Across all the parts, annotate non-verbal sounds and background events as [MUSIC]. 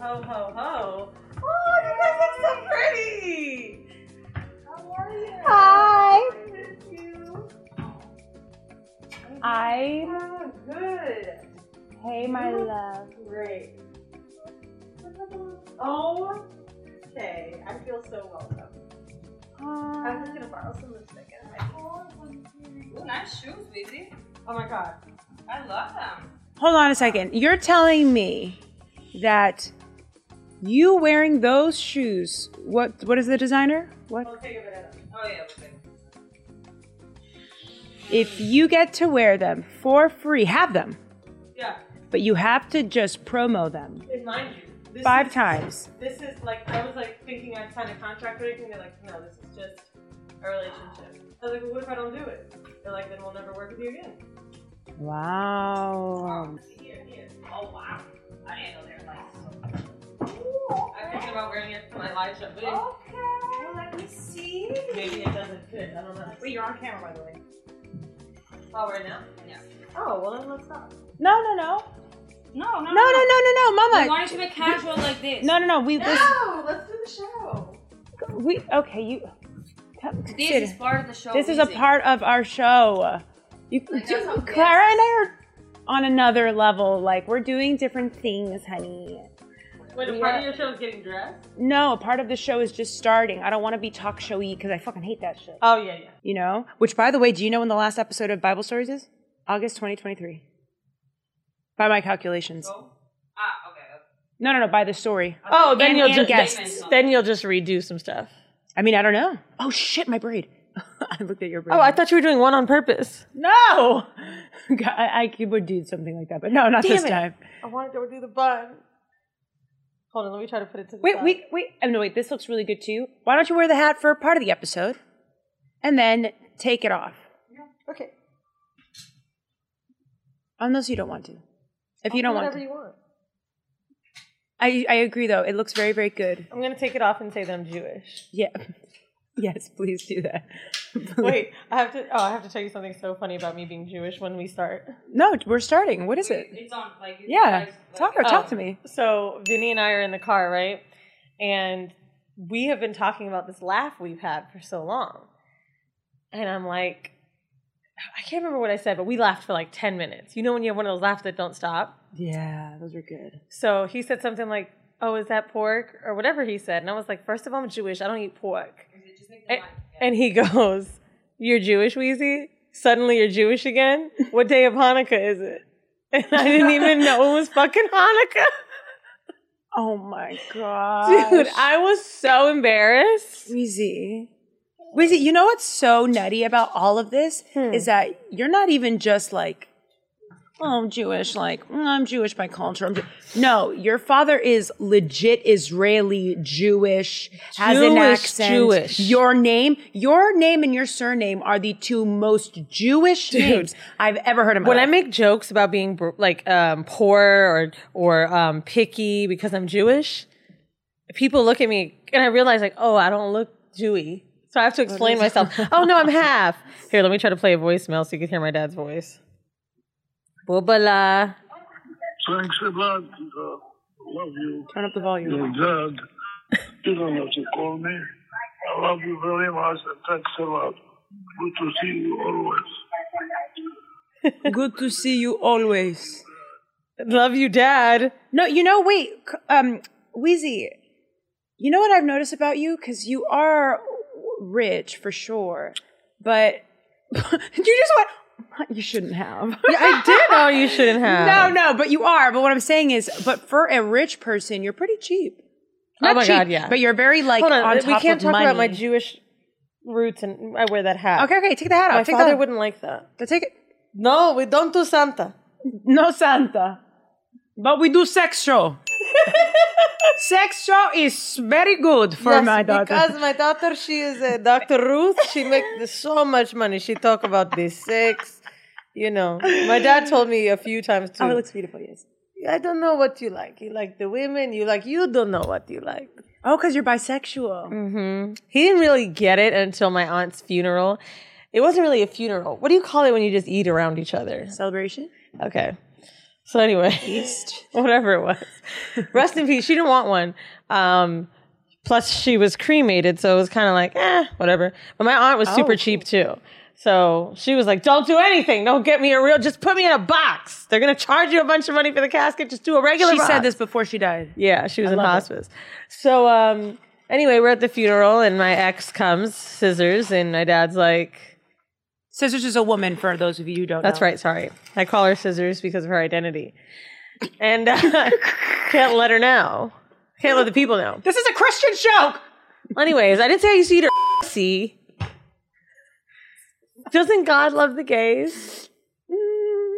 ho, ho, ho. Oh, you guys look so pretty. How are you? Hi. You. I. Oh, good. Hey, my love. Great. Oh, okay. I feel so welcome. I'm just gonna borrow some lipstick Ooh, nice shoes, Weezy. Oh my god. I love them. Hold on a second. You're telling me that you wearing those shoes? What? What is the designer? What? I'll take a minute. Oh yeah. If you get to wear them for free, have them, Yeah. but you have to just promo them And mind you, this five is, times. This is like I was like thinking I'd sign a contract or anything. They're like, no, this is just a relationship. I was like, well, what if I don't do it? They're like, then we'll never work with you again. Wow. Oh, here, here. Oh wow. I didn't know they were like so. I'm thinking about wearing it for my live show. But Okay, let me see. Maybe it doesn't fit. I don't know. Wait, you're on camera, by the way. oh, right now? Yeah. Oh, well then let's stop. No, no, no, No, no, no, no, no, no, no, We Mama. wanted to be casual like this. No, no, no. We, this, No, let's do the show. we. Okay, you. This Sid, is part of the show. This is a part of our show. You, Like, that's how Clara and I are on another level. Like we're doing different things, honey. Wait, a part are- of your show is getting dressed? No, part of the show is just starting. I don't want to be talk showy because I fucking hate that shit. Oh yeah, yeah. You know. Which, by the way, do you know when the last episode of Bible Stories is? August 2023. By my calculations. Go. Ah, okay. okay. No, no, no. By the story. Oh, then And- you'll and just guests. then you'll just redo some stuff. I mean, I don't know. Oh shit, my braid. [LAUGHS] I looked at your braid. Oh, I thought you were doing one on purpose. no. [LAUGHS] I, I would do something like that, but no, not this it. time. I wanted to do the bun. Hold on, let me try to put it to the Wait, side. wait, wait. Oh, no, wait. This looks really good too. Why don't you wear the hat for part of the episode, and then take it off? Yeah. Okay. Unless you don't want to. If you don't want whatever to, you want. I I agree though. It looks very very good. I'm gonna take it off and say that I'm Jewish. Yeah. [LAUGHS] yes, please do that. [LAUGHS] Wait, I have to. Oh, I have to tell you something so funny about me being Jewish when we start. No, we're starting. What is it? It's on. Like. Yeah. guys, like, Talk or talk Oh. to me. So Vinny and I are in the car, right? And we have been talking about this laugh we've had for so long. And I'm like, I can't remember what I said, but we laughed for like 10 minutes. You know when you have one of those laughs that don't stop? Yeah, those are good. So he said something like, Oh, is that pork? Or whatever he said. And I was like, First of all, I'm Jewish. I don't eat pork. Just make the And, and he [LAUGHS] goes, You're Jewish, Weezy? Suddenly you're Jewish again? What day of Hanukkah is it? [LAUGHS] And I didn't even know it was fucking Hanukkah. [LAUGHS] Oh my god, Dude, I was so embarrassed. Weezy. Weezy, you know what's so nutty about all of this Hmm. is that you're not even just like, oh, I'm Jewish, like, mm, I'm Jewish by culture. I'm Ju-" No, your father is legit Israeli Jewish, has an accent. Jewish. Your name, your name and your surname are the two most Jewish names I've ever heard of. When I make jokes about being like um, poor or or um, picky because I'm Jewish, people look at me and I realize like, oh, I don't look Jewy, so I have to explain myself. [LAUGHS] oh no, I'm half. Here, let me try to play a voicemail so you can hear my dad's voice. Bubala. Thanks a lot. Uh, love you. Turn up the volume. Your dad. You don't have to call me. I love you very much and thanks a lot. Good to see you always. [LAUGHS] Good to see you always. Love you, dad. No, you know, wait, c- um, Weezy, you know what I've noticed about you? Because you are rich for sure, but [LAUGHS] you just went. [LAUGHS] You shouldn't have. Yeah, I did know you shouldn't [LAUGHS] have. no, no, but you are. But what I'm saying is, but for a rich person, you're pretty cheap. Oh my cheap, God, yeah. But you're very like Hold on, on, we can't talk money. about my Jewish roots and I wear that hat. Okay, okay, take the hat off. My take father the, wouldn't like that. But take it. No, we don't do Santa. No Santa. But we do sex show. [LAUGHS] sex show is very good for Yes, my daughter. Because my daughter, she is a Dr. Ruth. She makes so much money. She talk about the sex. You know, my dad told me a few times too. oh, it looks beautiful, yes. I don't know what you like. You like the women. You like. You don't know what you like. Oh, because you're bisexual. Mm-hmm. He didn't really get it until my aunt's funeral. It wasn't really a funeral. What do you call it when you just eat around each other? Celebration? Okay. So anyway, [LAUGHS] East. [LAUGHS] whatever it was. Rest in peace. She didn't want one. Um, plus, she was cremated, so it was kind of like, eh, whatever. But my aunt was super Oh, cheap too. So she was like, don't do anything. Don't get me a real, just put me in a box. They're going to charge you a bunch of money for the casket. Just do a regular She box. said this before she died. Yeah, she was in love it. hospice. So um, anyway, we're at the funeral, and my ex comes, scissors, and my dad's like, Scissors is a woman, for those of you who don't know. That's know. right. Sorry, I call her Scissors because of her identity, and uh, [LAUGHS] can't let her know. Can't let the people know. This is a Christian show. Anyways, I didn't say I used to eat her. [LAUGHS] See, doesn't God love the gays? Mm,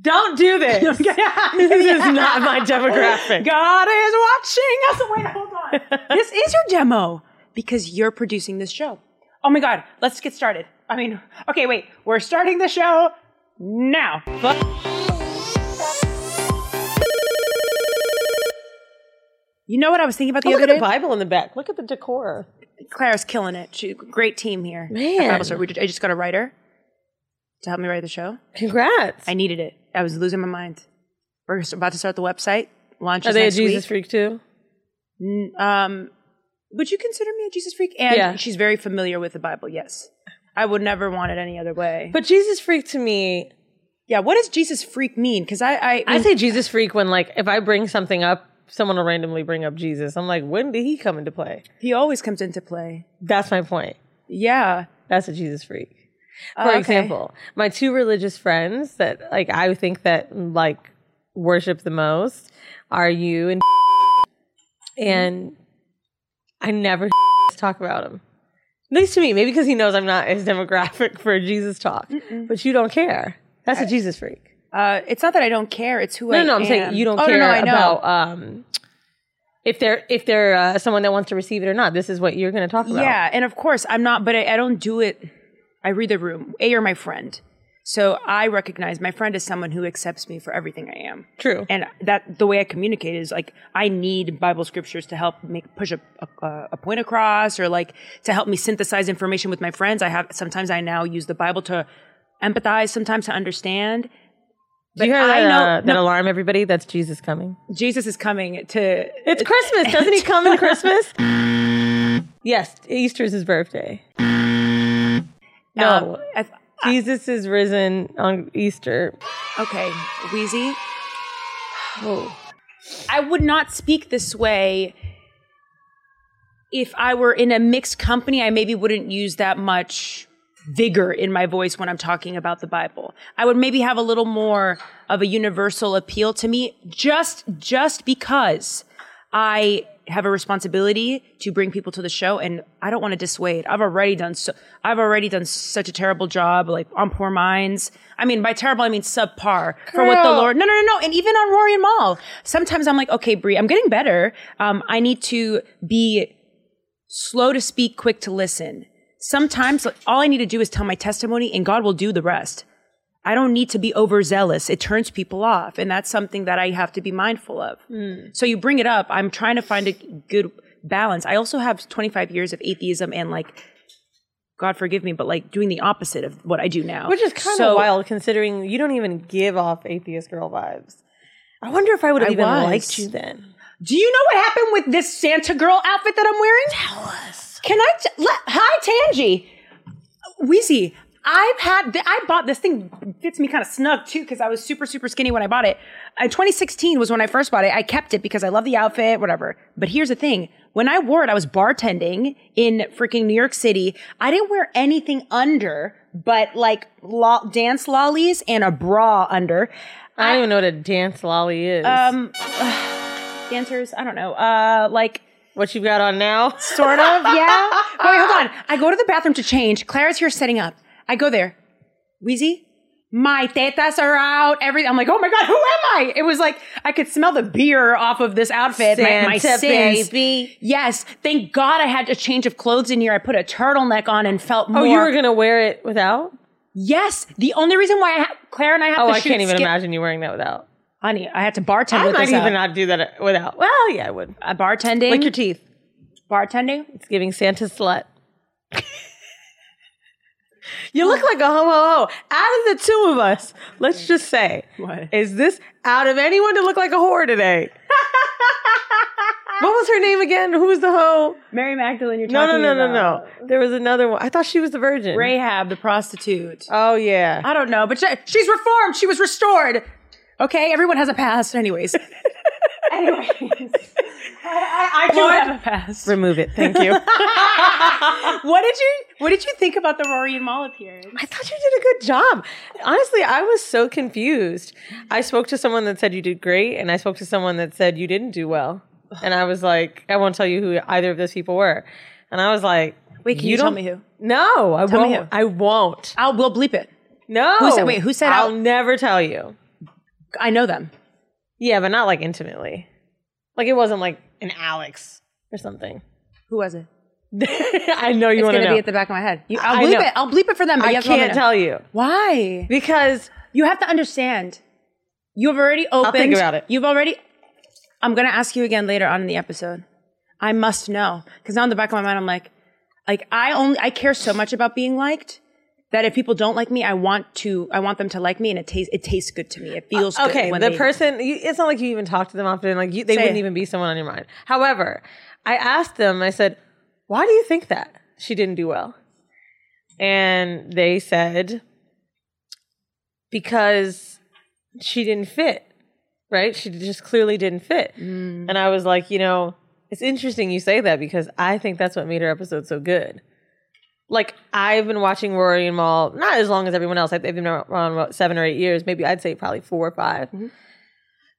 Don't do this. [LAUGHS] this is not my demographic. God is watching us. Wait, hold on. this is your demo because you're producing this show. Oh my God, let's get started. I mean, okay, wait, we're starting the show now. You know what I was thinking about the Look other at the? Bible in the back. Look at the decor. Claire's killing it. She, great team here. Man. At Bible Story. We ju- I just got a writer to help me write the show. Congrats. I needed it. I was losing my mind. We're about to start the website. Launches Are they a next Jesus week. freak too? Um, would you consider me a Jesus freak? And Yeah. she's very familiar with the Bible. Yes, I would never want it any other way. But Jesus freak to me, yeah, what does Jesus freak mean? Because I, I, I say Jesus freak when like if I bring something up, someone will randomly bring up Jesus. I'm like, when did he come into play? he always comes into play. That's my point. Yeah. That's a Jesus freak. Oh, For Oh, okay. example, my two religious friends that like I think that like worship the most are you and [LAUGHS] and I never [LAUGHS] talk about him. At least to me, maybe because he knows I'm not his demographic for Jesus talk. But you don't care. That's a Jesus freak. Uh, it's not that I don't care. It's who I No, no, I'm saying you don't oh, care no, no, I know. about um, if they're if they're uh, someone that wants to receive it or not. This is what you're going to talk about. Yeah, and of course I'm not, but I, I don't do it. I read the room. A, you're my friend, so I recognize my friend is someone who accepts me for everything I am. true. and that the way I communicate is like I need Bible scriptures to help make push a, a, a point across, or like to help me synthesize information with my friends. I have sometimes I now use the Bible to empathize, sometimes to understand. Do you hear I that, know- uh, that no. alarm, everybody? That's Jesus coming. Jesus is coming to. It's Christmas. Doesn't he [LAUGHS] come in Christmas? yes, Easter is his birthday. No, um, I- Jesus is risen on Easter. okay, Weezy. Oh. I would not speak this way if I were in a mixed company. I maybe wouldn't use that much vigor in my voice when I'm talking about the Bible. I would maybe have a little more of a universal appeal to me just just because I have a responsibility to bring people to the show and I don't want to dissuade. I've already done so I've already done such a terrible job like on Poor Minds. I mean by terrible I mean subpar for what the Lord No, no, no, no. And even on Rory and Mall. Sometimes I'm like, okay, Brie, I'm getting better. Um, I need to be slow to speak, quick to listen. Sometimes like, all I need to do is tell my testimony and God will do the rest. I don't need to be overzealous. It turns people off. And that's something that I have to be mindful of. Hmm. So you bring it up. I'm trying to find a good balance. I also have 25 years of atheism and like, God forgive me, but like doing the opposite of what I do now. Which is kind So- of wild considering you don't even give off atheist girl vibes. I wonder if I would have even was. liked you then. Do you know what happened with this Santa girl outfit that I'm wearing? Tell us. Can I? T- let, hi, Tangy. Weezy. I've had. Th- I bought this thing. Fits me kind of snug too because I was super super skinny when I bought it. In 2016 was when I first bought it. I kept it because I love the outfit, whatever. But here's the thing: when I wore it, I was bartending in freaking New York City. I didn't wear anything under, but like lo- dance lollies and a bra under. I don't even know what a dance lolly is. Um, [SIGHS] dancers. I don't know. Uh, like what you've got on now? Sort of, yeah. [LAUGHS] Wait, hold on. I go to the bathroom to change. Clara's here setting up. I go there. Weezy, my tetas are out. Everything. I'm like, oh my god, who am I? It was like I could smell the beer off of this outfit. my, my Santa sins. baby. Yes, thank God I had a change of clothes in here. I put a turtleneck on and felt more. Oh, you were gonna wear it without? yes, the only reason why I ha- Claire and I have Oh, to I shoot can't even skip- imagine you wearing that without. Honey, I had to bartend I with might even out. not do that without. Well, yeah, I would. Uh, bartending. Lick your teeth. bartending. It's giving Santa slut. You look like a ho ho ho. Out of the two of us, let's just say, What? is this out of anyone to look like a whore today? what was her name again? Who was the hoe? Mary Magdalene, you're No, no, talking no, no, about. no. There was another one. I thought she was the virgin. Rahab, the prostitute. Oh yeah. I don't know, but she, she's reformed. She was restored. Okay, everyone has a past, anyways. [LAUGHS] anyways, [LAUGHS] I, I, I do have a past. Remove it. Thank you. [LAUGHS] What did you What did you think about the Rory and Mal appearance? I thought you did a good job. Honestly, I was so confused. I spoke to someone that said you did great, and I spoke to someone that said you didn't do well. And I was like, I won't tell you who either of those people were. And I was like, Wait, can you, tell don't- me who? No, I Tell won't. who. I won't. I'll we'll bleep it. No. Who said- wait, who said I'll I'll- never tell you. I know them. Yeah, but not like intimately. Like it wasn't like an Alex or something. Who was it? [LAUGHS] I know you It's want to know. be at the back of my head. You, I'll I bleep know. it. I'll bleep it for them. But I you have to let me can't tell you Why? because You have to understand. You have already opened. think about it. You've already. I'm gonna ask you again later on in the episode. I must know because now in the back of my mind, I'm like, like I only I care so much about being liked that if people don't like me, I want to I want them to like me, and it tastes it tastes good to me. It feels good Uh, okay. The they- person, you, it's not like you even talk to them often. Like you, they wouldn't it. even be someone on your mind. However, I asked them. I said, "Why do you think that she didn't do well?" And they said, "Because she didn't fit." Right? She just clearly didn't fit. Mm. And I was like, you know, it's interesting you say that because I think that's what made her episode so good. Like I've been watching Rory and Mal not as long as everyone else. Like, They've been around about seven or eight years. Maybe I'd say probably four or 5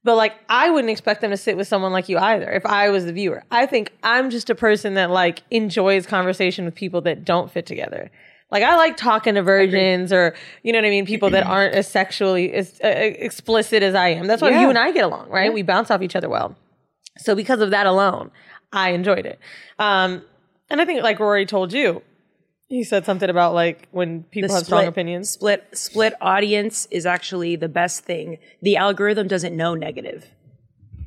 But like I wouldn't expect them to sit with someone like you either. If I was the viewer, I think I'm just a person that like enjoys conversation with people that don't fit together. Like I like talking to virgins or you know what I mean, people that aren't as sexually as uh, explicit as I am. That's why Yeah. you and I get along, right? We bounce off each other well. So because of that alone, I enjoyed it. Um, and I think like Rory told you, he said something about like when people have strong opinions. Split split audience is actually the best thing. The algorithm doesn't know negative.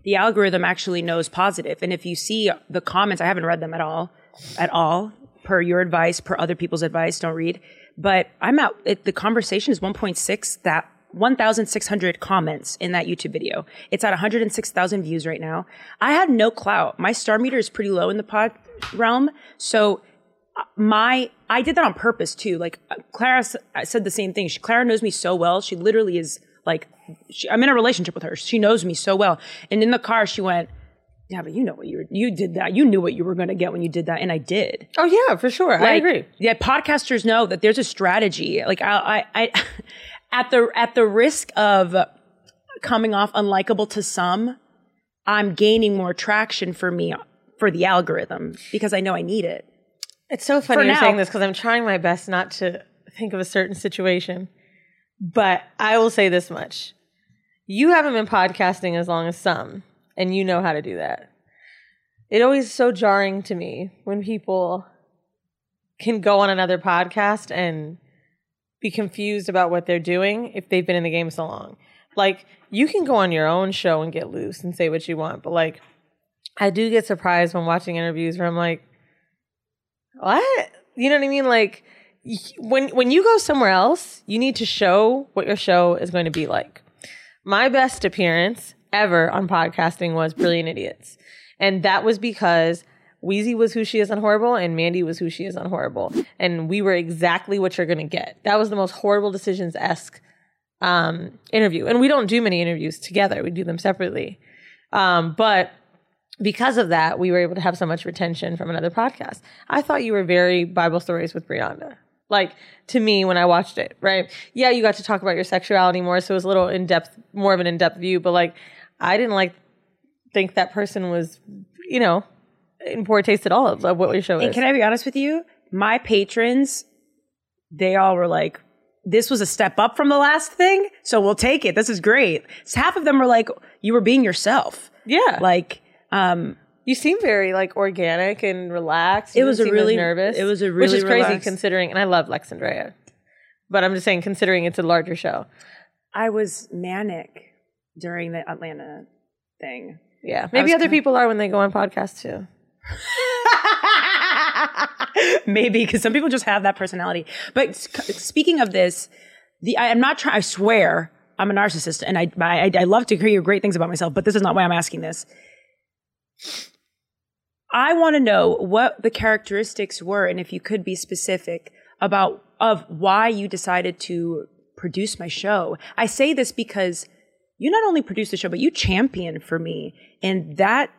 The algorithm actually knows positive. And if you see the comments, I haven't read them at all, at all. Per your advice, per other people's advice, don't read. But I'm out. It, the conversation is 1.6 that 1,600 comments in that YouTube video. It's at 106,000 views right now. I had no clout. My star meter is pretty low in the pod realm. So my I did that on purpose too. Like uh, Clara s- I said the same thing. She, Clara knows me so well. She literally is like, she, I'm in a relationship with her. She knows me so well. And in the car, she went, "Yeah, but you know what you were, you did that. You knew what you were going to get when you did that, and I did." Oh yeah, for sure. I agree. Yeah, podcasters know that there's a strategy. Like I, I, I [LAUGHS] at the at the risk of coming off unlikable to some, I'm gaining more traction for me for the algorithm because I know I need it. It's so funny you're now. saying this because I'm trying my best not to think of a certain situation. But I will say this much. You haven't been podcasting as long as some, and you know how to do that. It always is so jarring to me when people can go on another podcast and be confused about what they're doing if they've been in the game so long. Like, you can go on your own show and get loose and say what you want, but like, I do get surprised when watching interviews where I'm like, what? You know what I mean? Like when when you go somewhere else, you need to show what your show is going to be like. My best appearance ever on podcasting was Brilliant Idiots. And that was because Weezy was who she is on Horrible and Mandii was who she is on Horrible. And we were exactly what you're going to get. That was the most horrible decisions esque um, interview. And we don't do many interviews together, we do them separately. Um, but because of that, we were able to have so much retention from another podcast. I thought you were very Bible stories with Brianna. Like to me, when I watched it, right? Yeah, you got to talk about your sexuality more, so it was a little in depth, more of an in depth view. But like, I didn't like think that person was, you know, in poor taste at all of, of what your show And is. can I be honest with you? My patrons, they all were like, this was a step up from the last thing, so we'll take it. This is great. So half of them were like, you were being yourself. yeah, Like, um, you seem very like organic and relaxed. It was a really- nervous. it was a really which really is crazy considering. And I love Lex Andrea, but I'm just saying, considering it's a larger show. I was manic during the Atlanta thing. Yeah, maybe other kind- people are when they go on podcasts too. [LAUGHS] Maybe because some people just have that personality. But s- speaking of this, the I am not trying. I swear I'm a narcissist, and I, I I love to hear great things about myself. But this is not why I'm asking this. I want to know what the characteristics were, and if you could be specific about of why you decided to produce my show. I say this because you not only produced the show, but you champion for me, and that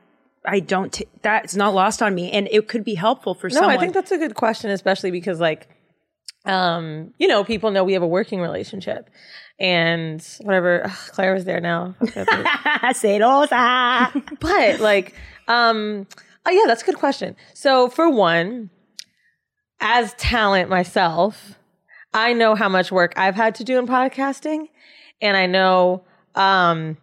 I don't. T- that's not lost on me, and it could be helpful for No, someone. No, I think that's a good question, especially because like, um, you know, people know we have a working relationship, and whatever. ugh, Claire was there now, [LAUGHS] [LAUGHS] but like, um, oh yeah, that's a good question. So for one, as talent myself, I know how much work I've had to do in podcasting, and I know um,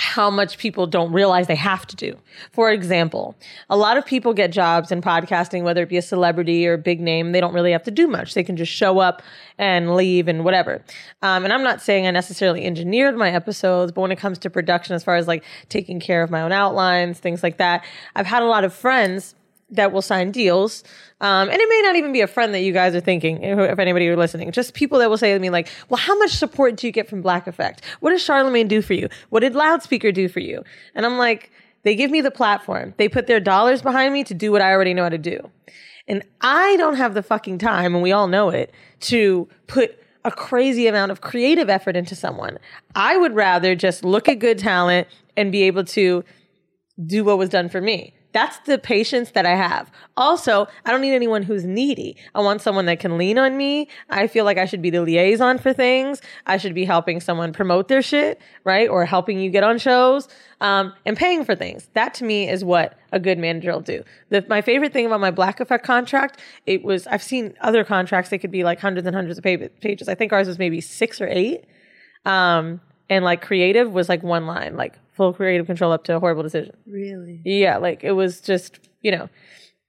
how much people don't realize they have to do. For example, a lot of people get jobs in podcasting, whether it be a celebrity or a big name, they don't really have to do much. They can just show up and leave and whatever. Um, and I'm not saying I necessarily engineered my episodes, but when it comes to production, as far as like taking care of my own outlines, things like that, I've had a lot of friends that will sign deals. Um, and it may not even be a friend that you guys are thinking, if anybody are listening, just people that will say to me like, well, how much support do you get from Black Effect? What does Charlemagne do for you? What did Loudspeaker do for you? And I'm like, they give me the platform. They put their dollars behind me to do what I already know how to do. And I don't have the fucking time, and we all know it, to put a crazy amount of creative effort into someone. I would rather just look at good talent and be able to do what was done for me. That's the patience that I have. Also, I don't need anyone who's needy. I want someone that can lean on me. I feel like I should be the liaison for things. I should be helping someone promote their shit, right? Or helping you get on shows, um, and paying for things. That to me is what a good manager will do. The, my favorite thing about my Black Effect contract, it was, I've seen other contracts, they could be like hundreds and hundreds of pages. I think ours was maybe six or eight. Um, and like creative was like one line, like full creative control up to a horrible decision. really? Yeah, like it was just, you know,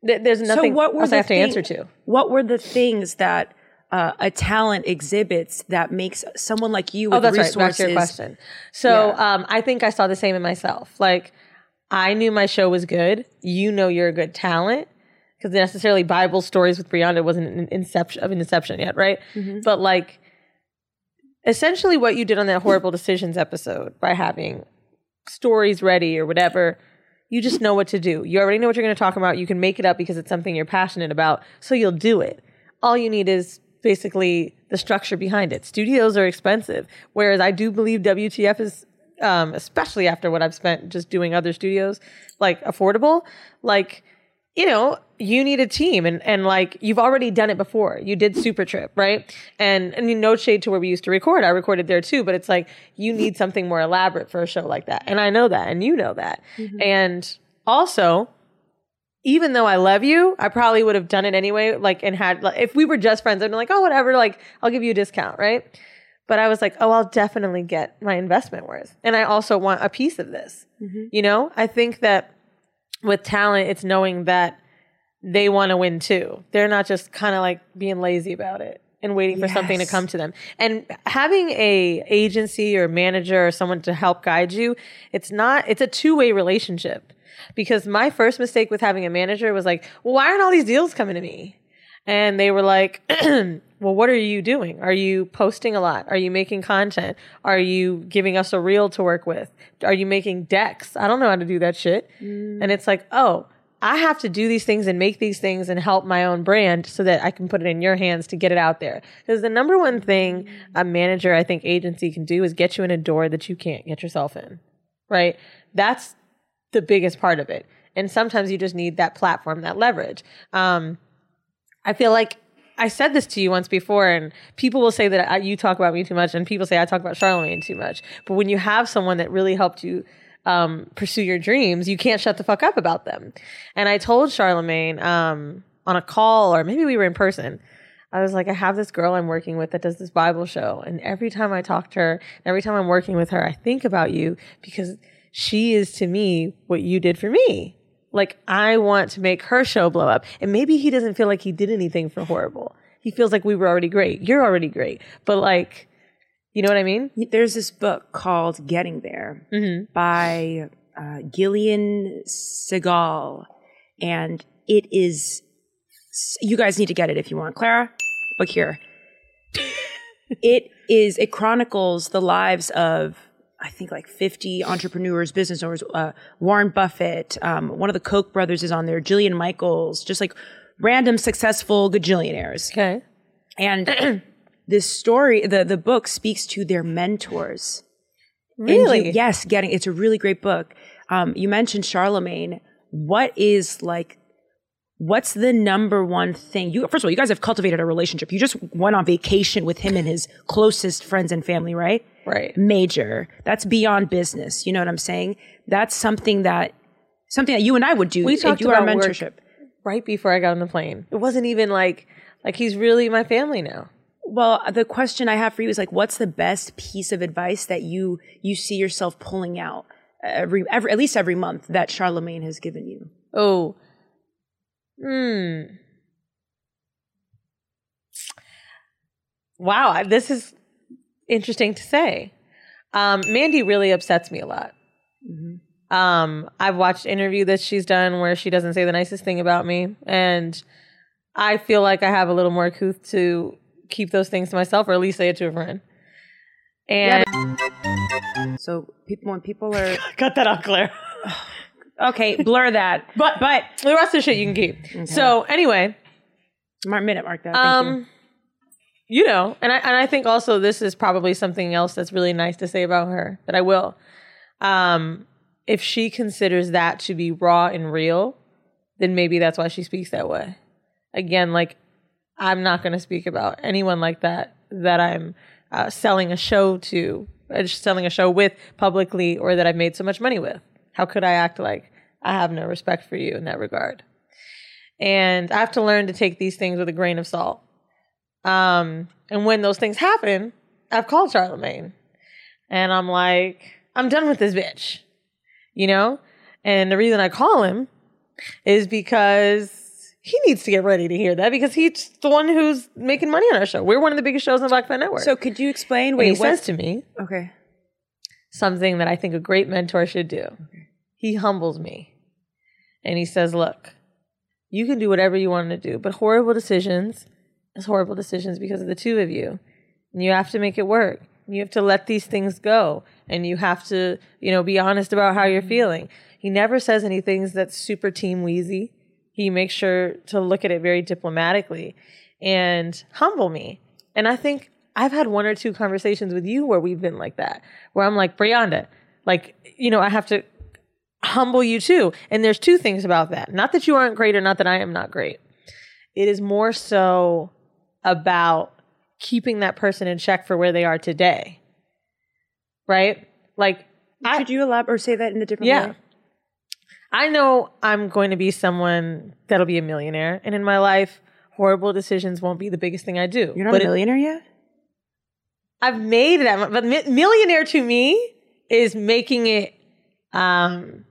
th- there's nothing so what were else the I have to answer to. What were the things that uh, a talent exhibits that makes someone like you with Oh, that's right. resources? Back to your question. So Yeah. um, I think I saw the same in myself. Like I knew my show was good. You know you're a good talent because necessarily Bible stories with Brianna wasn't an inception of an inception yet, right? Mm-hmm. But like essentially what you did on that horrible decisions episode by having stories ready or whatever you just know what to do. You already know what you're going to talk about. You can make it up because it's something you're passionate about so you'll do it. All you need is basically the structure behind it. Studios are expensive whereas i do believe wtf is um, especially after what i've spent just doing other studios like affordable. Like you know, you need a team and, and like you've already done it before. You did Super Trip, right? And and you no shade to where we used to record. I recorded there too, but it's like you need something more elaborate for a show like that. And I know that and you know that. Mm-hmm. And also, even though I love you, I probably would have done it anyway, like and had like if we were just friends, I'd be like, oh whatever, like I'll give you a discount, right? But I was like, oh, I'll definitely get my investment worth. And I also want a piece of this. Mm-hmm. You know, I think that with talent, it's knowing that they want to win too. They're not just kind of like being lazy about it and waiting for something to come to them. And having a agency or manager or someone to help guide you, it's not it's a two-way relationship. Because my first mistake with having a manager was like, well, why aren't all these deals coming to me? And they were like, [CLEARS THROAT] well, what are you doing? Are you posting a lot? Are you making content? Are you giving us a reel to work with? Are you making decks? I don't know how to do that shit. And it's like, oh, I have to do these things and make these things and help my own brand so that I can put it in your hands to get it out there. Because the number one thing a manager, I think, agency can do is get you in a door that you can't get yourself in. Right? That's the biggest part of it. And sometimes you just need that platform, that leverage. Um, I feel like I said this to you once before, and people will say that I, you talk about me too much, and people say I talk about Charlemagne too much. But when you have someone that really helped you um, pursue your dreams, you can't shut the fuck up about them. And I told Charlemagne um, on a call, or maybe we were in person. I was like, I have this girl I'm working with that does this Bible show, and every time I talk to her, every time I'm working with her, I think about you because she is to me what you did for me. Like I want to make her show blow up. And maybe he doesn't feel like he did anything for horrible. He feels like we were already great. You're already great. But like, you know what I mean? There's this book called Getting There by uh, Gillian Segal, and it is you guys need to get it if you want. Clara, look here. [LAUGHS] it is it chronicles the lives of I think like 50 entrepreneurs, business owners. Uh, Warren Buffett, um, one of the Koch brothers is on there. Jillian Michaels, just like random successful gajillionaires. Okay. And [CLEARS THROAT] this story, the the book speaks to their mentors. Really? you- yes, getting it's a really great book. Um, you mentioned Charlemagne. What is like? What's the number one thing you? First of all, you guys have cultivated a relationship. You just went on vacation with him and his closest friends and family, right? Right. Major. That's beyond business. You know what I'm saying? That's something that something that you and I would do. We talked you are about mentorship. Right before I got on the plane. It wasn't even like like he's really my family now. Well, the question I have for you is like, what's the best piece of advice that you you see yourself pulling out every, every at least every month that Charlemagne has given you? Oh. Hmm. Wow, this is interesting to say. Um, Mandii really upsets me a lot. Um, I've watched interview that she's done where she doesn't say the nicest thing about me, and I feel like I have a little more couth to keep those things to myself, or at least say it to a friend. And So people when people are [LAUGHS] cut that out, Claire. [SIGHS] [LAUGHS] okay, blur that. [LAUGHS] But But the rest of the shit you can keep. So anyway, mark minute mark that. Thank you. um, you know, and I and I think also this is probably something else that's really nice to say about her that I will. Um, if she considers that to be raw and real, then maybe that's why she speaks that way. Again, like I'm not going to speak about anyone like that that I'm uh, selling a show to, uh, selling a show with publicly, or that I've made so much money with. How could I act like I have no respect for you in that regard? And I have to learn to take these things with a grain of salt. Um, and when those things happen, I've called Charlemagne, and I'm like, I'm done with this bitch, you know. And the reason I call him is because he needs to get ready to hear that because he's the one who's making money on our show. We're one of the biggest shows on the Black Fan Network. So could you explain? and Wait, he what? says to me okay. Something that I think a great mentor should do. He humbles me, and he says, "Look, you can do whatever you want to do, but horrible decisions is horrible decisions because of the two of you, and you have to make it work. You have to let these things go, and you have to, you know, be honest about how you're mm-hmm. feeling." He never says anything that's super team weezy. He makes sure to look at it very diplomatically and humble me. And I think I've had one or two conversations with you where we've been like that, where I'm like, Brianda, like, you know, I have to humble you too. And there's two things about that. Not that you aren't great or not that I am not great. It is more so about keeping that person in check for where they are today. Right? Like, I, Could you elaborate or say that in a different yeah. way? I know I'm going to be someone that'll be a millionaire. And in my life, horrible decisions won't be the biggest thing I do. You're not but a it- millionaire yet. I've made that, but mi- millionaire to me is making it um,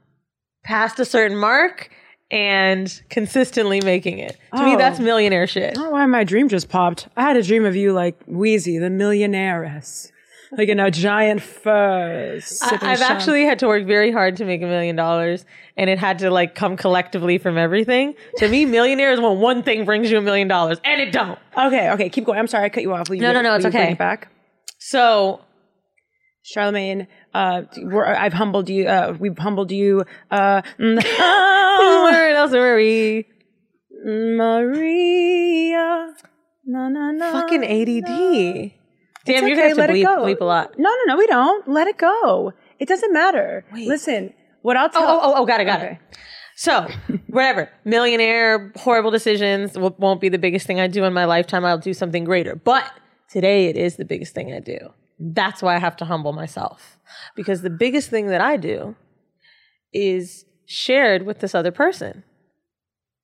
past a certain mark and consistently making it. To me, Oh. that's millionaire shit. I don't know why my dream just popped. I had a dream of you like Weezy, the millionairess, like in a giant fur. I, I've sham- actually had to work very hard to make a million dollars, and it had to like come collectively from everything. To me, [LAUGHS] millionaire is when one thing brings you a million dollars, and it don't. Okay, okay, keep going. I'm sorry, I cut you off. Will you No, no, no, it's okay. it back. So Charlemagne, uh, we're, I've humbled you. Uh, we've humbled you. Uh, mm, where else are we? Maria. No, no, no. Fucking ADD. Damn, you're okay, gonna have to let it bleep, go. bleep a lot. No, no, no, we don't. Let it go. It doesn't matter. Listen, what I'll tell. Oh, oh, oh, got it, got Okay. it. So, whatever. Millionaire, horrible decisions won't be the biggest thing I do in my lifetime. I'll do something greater. But today it is the biggest thing I do. That's why I have to humble myself. Because the biggest thing that I do is shared with this other person.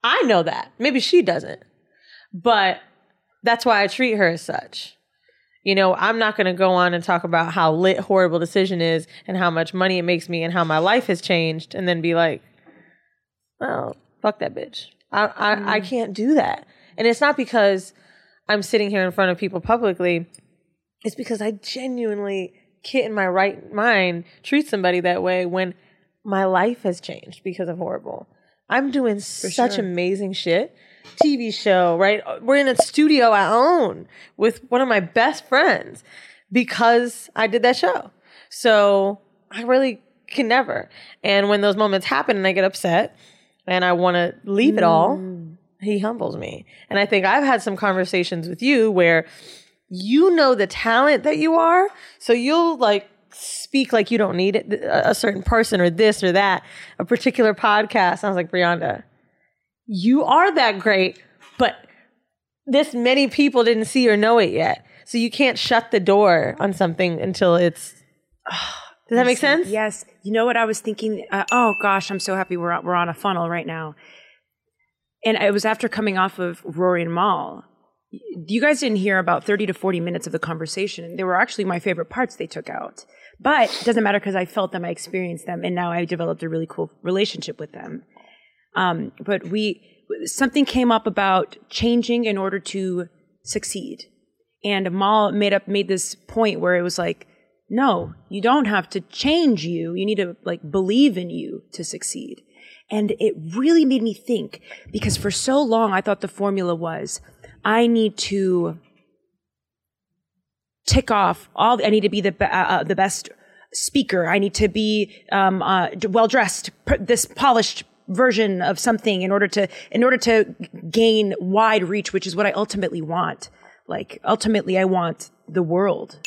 I know that. Maybe she doesn't. But that's why I treat her as such. You know, I'm not going to go on and talk about how lit horrible decision is and how much money it makes me and how my life has changed and then be like, well, fuck that bitch. I, I, I mm. can't do that. And it's not because I'm sitting here in front of people publicly. It's because I genuinely can't in my right mind treat somebody that way when my life has changed because of horrible. I'm doing such sure. amazing shit. TV show, right? We're in a studio I own with one of my best friends because I did that show. So I really can never. And when those moments happen and I get upset and I want to leave it all, mm. He humbles me. And I think I've had some conversations with you where you know the talent that you are. So you'll like speak like you don't need it, a certain person or this or that, a particular podcast. I was like, Brianda, you are that great, but this many people didn't see or know it yet. So you can't shut the door on something until it's. [SIGHS] Does that make sense? Yes. You know what I was thinking? Uh, oh gosh, I'm so happy we're on, we're on a funnel right now. And it was after coming off of Rory and Mal. You guys didn't hear about 30 to 40 minutes of the conversation. They were actually my favorite parts they took out. But it doesn't matter because I felt them, I experienced them, and now I developed a really cool relationship with them. Um, but we, something came up about changing in order to succeed. And Mal made up, made this point where it was like, no, you don't have to change you. You need to like believe in you to succeed. And it really made me think because for so long I thought the formula was I need to tick off all, I need to be the, uh, uh, the best speaker. I need to be, um, uh, well dressed, this polished version of something in order to, in order to gain wide reach, which is what I ultimately want. Like ultimately I want the world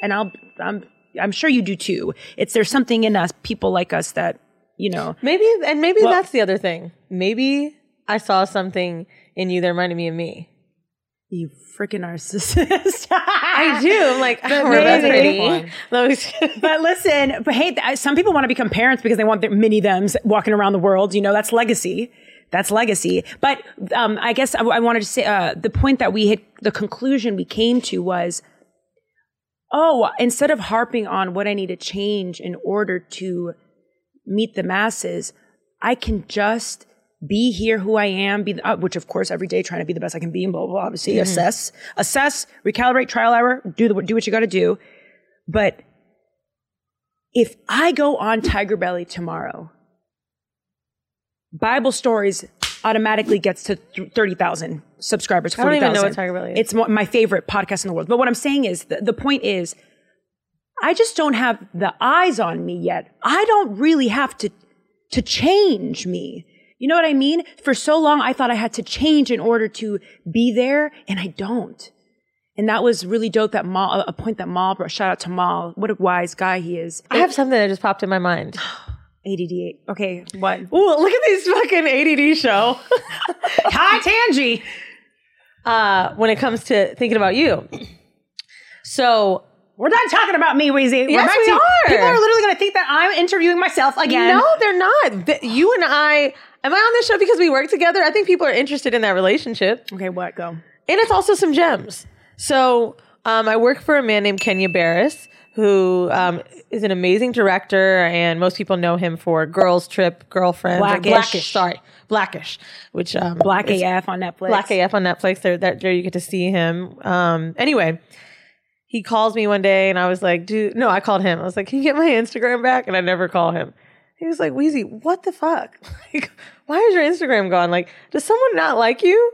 and I'll, I'm, I'm sure you do too. It's, there's something in us, people like us that, you know, Maybe, and maybe Well- that's the other thing. Maybe I saw something in you that reminded me of me. you freaking narcissist. [LAUGHS] I do. I'm like, oh, maybe. that's pretty. [LAUGHS] But listen, but hey, th- some people want to become parents because they want their mini thems walking around the world. You know, that's legacy. That's legacy. But um, I guess I, I wanted to say uh, the point that we hit, the conclusion we came to was, oh, instead of harping on what I need to change in order to meet the masses, I can just be here who I am, be uh, which of course every day trying to be the best I can be, and blah blah. blah obviously, assess, assess, recalibrate, trial error, do the do what you got to do. But if I go on Tiger Belly tomorrow, Bible Stories automatically gets to th- 30,000 subscribers. I don't even know what Tiger Belly is. It's my favorite podcast in the world. But what I'm saying is, the, the point is, I just don't have the eyes on me yet. I don't really have to, to change me. You know what I mean? For so long, I thought I had to change in order to be there, and I don't. And that was really dope. That Mal, a point that Mal brought. Shout out to Mal. What a wise guy he is. I have something that just popped in my mind. [SIGHS] ADD. Okay, what? Ooh, look at this fucking ADD show. [LAUGHS] Hi, Tangy. uh, when it comes to thinking about you. So We're not talking about me, Weezy. We're Yes, we to- are. People are literally going to think that I'm interviewing myself again. no, they're not. You and I. Am I on this show because we work together? I think people are interested in that relationship, Okay, what? Go. and it's also some gems. So um, I work for a man named Kenya Barris, who um, is an amazing director, and most people know him for Girls Trip, Girlfriend, Blackish. Blackish. Sorry, Blackish, which um, Black AF on Netflix. Black AF on Netflix. There, there, there you get to see him. Um, anyway, he calls me one day, and I was like, "Dude, no." I called him. I was like, "Can you get my Instagram back?" And I never call him. He was like, "Weezy, what the fuck? [LAUGHS] Like, why is your Instagram gone? Like, does someone not like you?"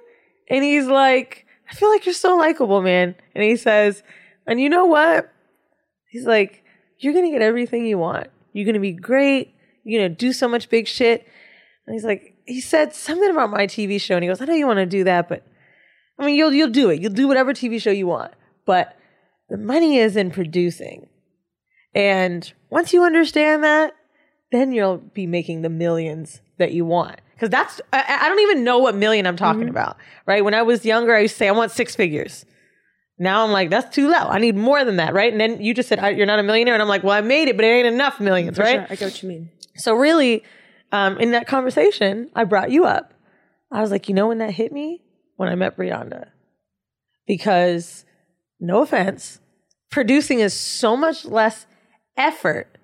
And he's like, "I feel like you're so likable, man." And he says, "And you know what?" He's like, "You're gonna get everything you want. You're gonna be great. You're gonna do so much big shit." And he's like, he said something about my TV show, and he goes, "I know you want to do that, but I mean, you'll you'll do it. You'll do whatever TV show you want, but the money is in producing. And once you understand that, then you'll be making the millions that you want. Because that's I, I don't even know what million I'm talking about, right? When I was younger, I used to say I want six figures. Now I'm like, that's too low. I need more than that, right? And then you just said you're not a millionaire, and I'm like, well, I made it, but it ain't enough millions, right? Sure, I get what you mean. So really, um, in that conversation, I brought you up. I was like, you know, when that hit me when I met Brianda, because no offense, producing is so much less effort.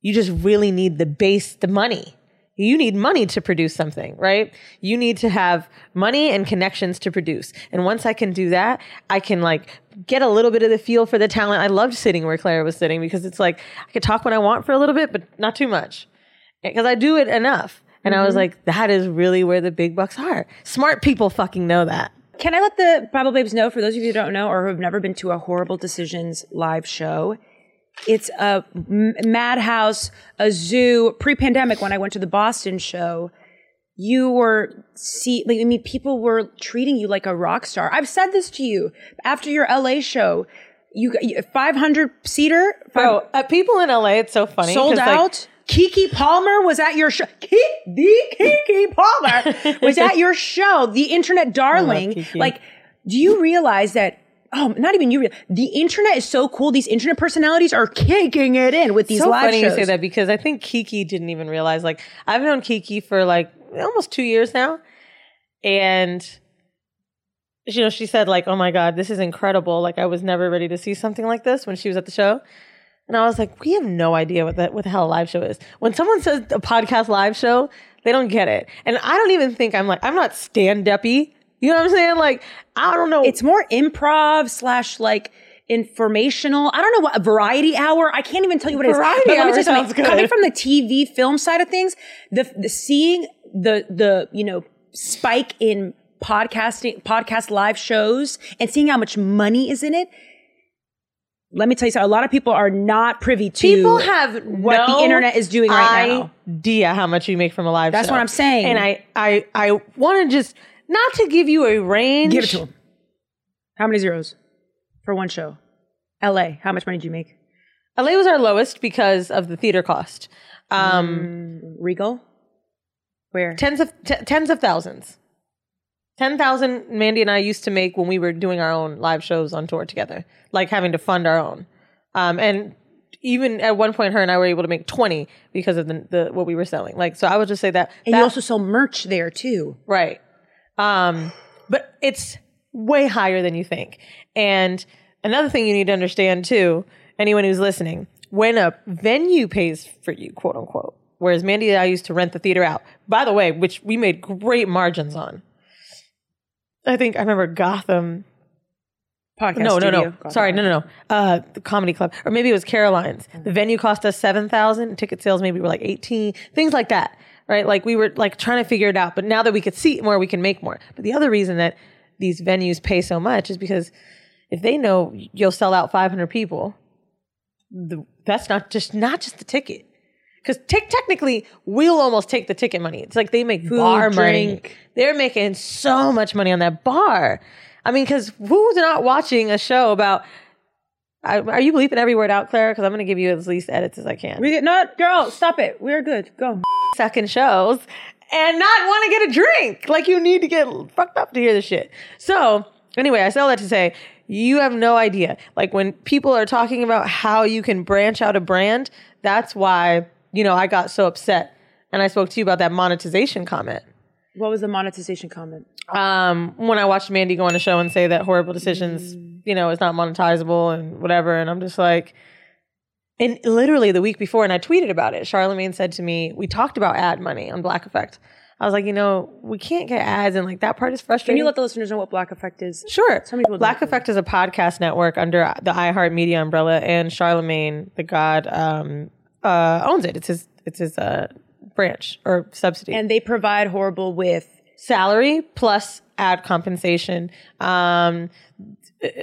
You just really need the base, the money. You need money to produce something, right? You need to have money and connections to produce. And once I can do that, I can like get a little bit of the feel for the talent. I loved sitting where Clara was sitting because it's like I could talk when I want for a little bit, but not too much because I do it enough. And I was mm-hmm. like, that is really where the big bucks are. Smart people fucking know that. Can I let the Bible Babes know, for those of you who don't know or who have never been to a Horrible Decisions live show, it's a madhouse, a zoo. Pre-pandemic, when I went to the Boston show, you were see, like, I mean, people were treating you like a rock star. I've said this to you after your LA show. You got 500 seater, Bro, uh, people in LA, it's so funny. sold 'cause, like, out. Keke Palmer was at your show. Ki- the Keke Palmer was at your [LAUGHS] show. The internet darling. Like, do you realize that? Oh, not even you. Real, the internet is so cool. These internet personalities are kicking it in with these so live funny shows. you say that because I think Keke didn't even realize. Like I've known Keke for like almost two years now, and you know she said like, "Oh my god, this is incredible!" Like I was never ready to see something like this when she was at the show, and I was like, "We have no idea what that what the hell a live show is." When someone says a podcast live show, they don't get it, and I don't even think I'm like I'm not stand uppy. You know what I'm saying? Like I don't know. it's more improv slash like informational. I don't know what a variety hour. I can't even tell you what it is. Variety But let me hour tell you something. sounds good. Coming from the TV film side of things, the, the seeing the the you know spike in podcasting podcast live shows and seeing how much money is in it. Let me tell you something. A lot of people are not privy to People have what no the internet is doing right now. Idea how much you make from a live show. That's show. what I'm saying. And I, I, I want to just not to give you a range. Give it to them. How many zeros for one show? L.A. How much money did you make? LA was our lowest because of the theater cost. Um, Regal. Where? Tens of t- tens of thousands. Ten thousand. Mandii and I used to make when we were doing our own live shows on tour together, like having to fund our own. Um, and even at one point, her and I were able to make twenty because of the, the what we were selling. Like, so I would just say that. And that- you also sell merch there too. Right. Um, but it's way higher than you think. And another thing you need to understand too, anyone who's listening, when a venue pays for you, quote unquote, whereas Mandii and I used to rent the theater out, by the way, which we made great margins on. I think I remember Gotham. Podcast No, no, no. Sorry, no, no, no. Uh, the comedy club, or maybe it was Caroline's. The venue cost us seven thousand. Ticket sales maybe were like eighteen. Things like that, right? Like we were like trying to figure it out. But now that we could seat more, we can make more. But the other reason that these venues pay so much is because if they know you'll sell out five hundred people, the, that's not just not just the ticket. Because te- technically, we'll almost take the ticket money. It's like they make bar money. drink. They're making so much money on that bar. I mean, because who's not watching a show about? I, are you bleeping every word out, Claire? Because I'm going to give you as least edits as I can. We get not girl. Stop it. We're good. Go. Second shows and not want to get a drink. Like you need to get fucked up to hear this shit. So anyway, I say all that to say you have no idea. Like when people are talking about how you can branch out a brand, that's why you know I got so upset and I spoke to you about that monetization comment. What was the monetization comment? um, when I watched Mandii go on a show and say that horrible decisions, you know, is not monetizable and whatever, and I'm just like, and literally the week before, and I tweeted about it. Charlemagne said to me, "We talked about ad money on Black Effect." I was like, you know, we can't get ads, and like that part is Can frustrating. you let the listeners know what Black Effect is? Sure. People Black. Effect is a podcast network under the iHeartMedia umbrella, and Charlemagne, the God, um, uh, owns it. It's his. It's his uh, branch or subsidy And they provide horrible with salary plus ad compensation, um,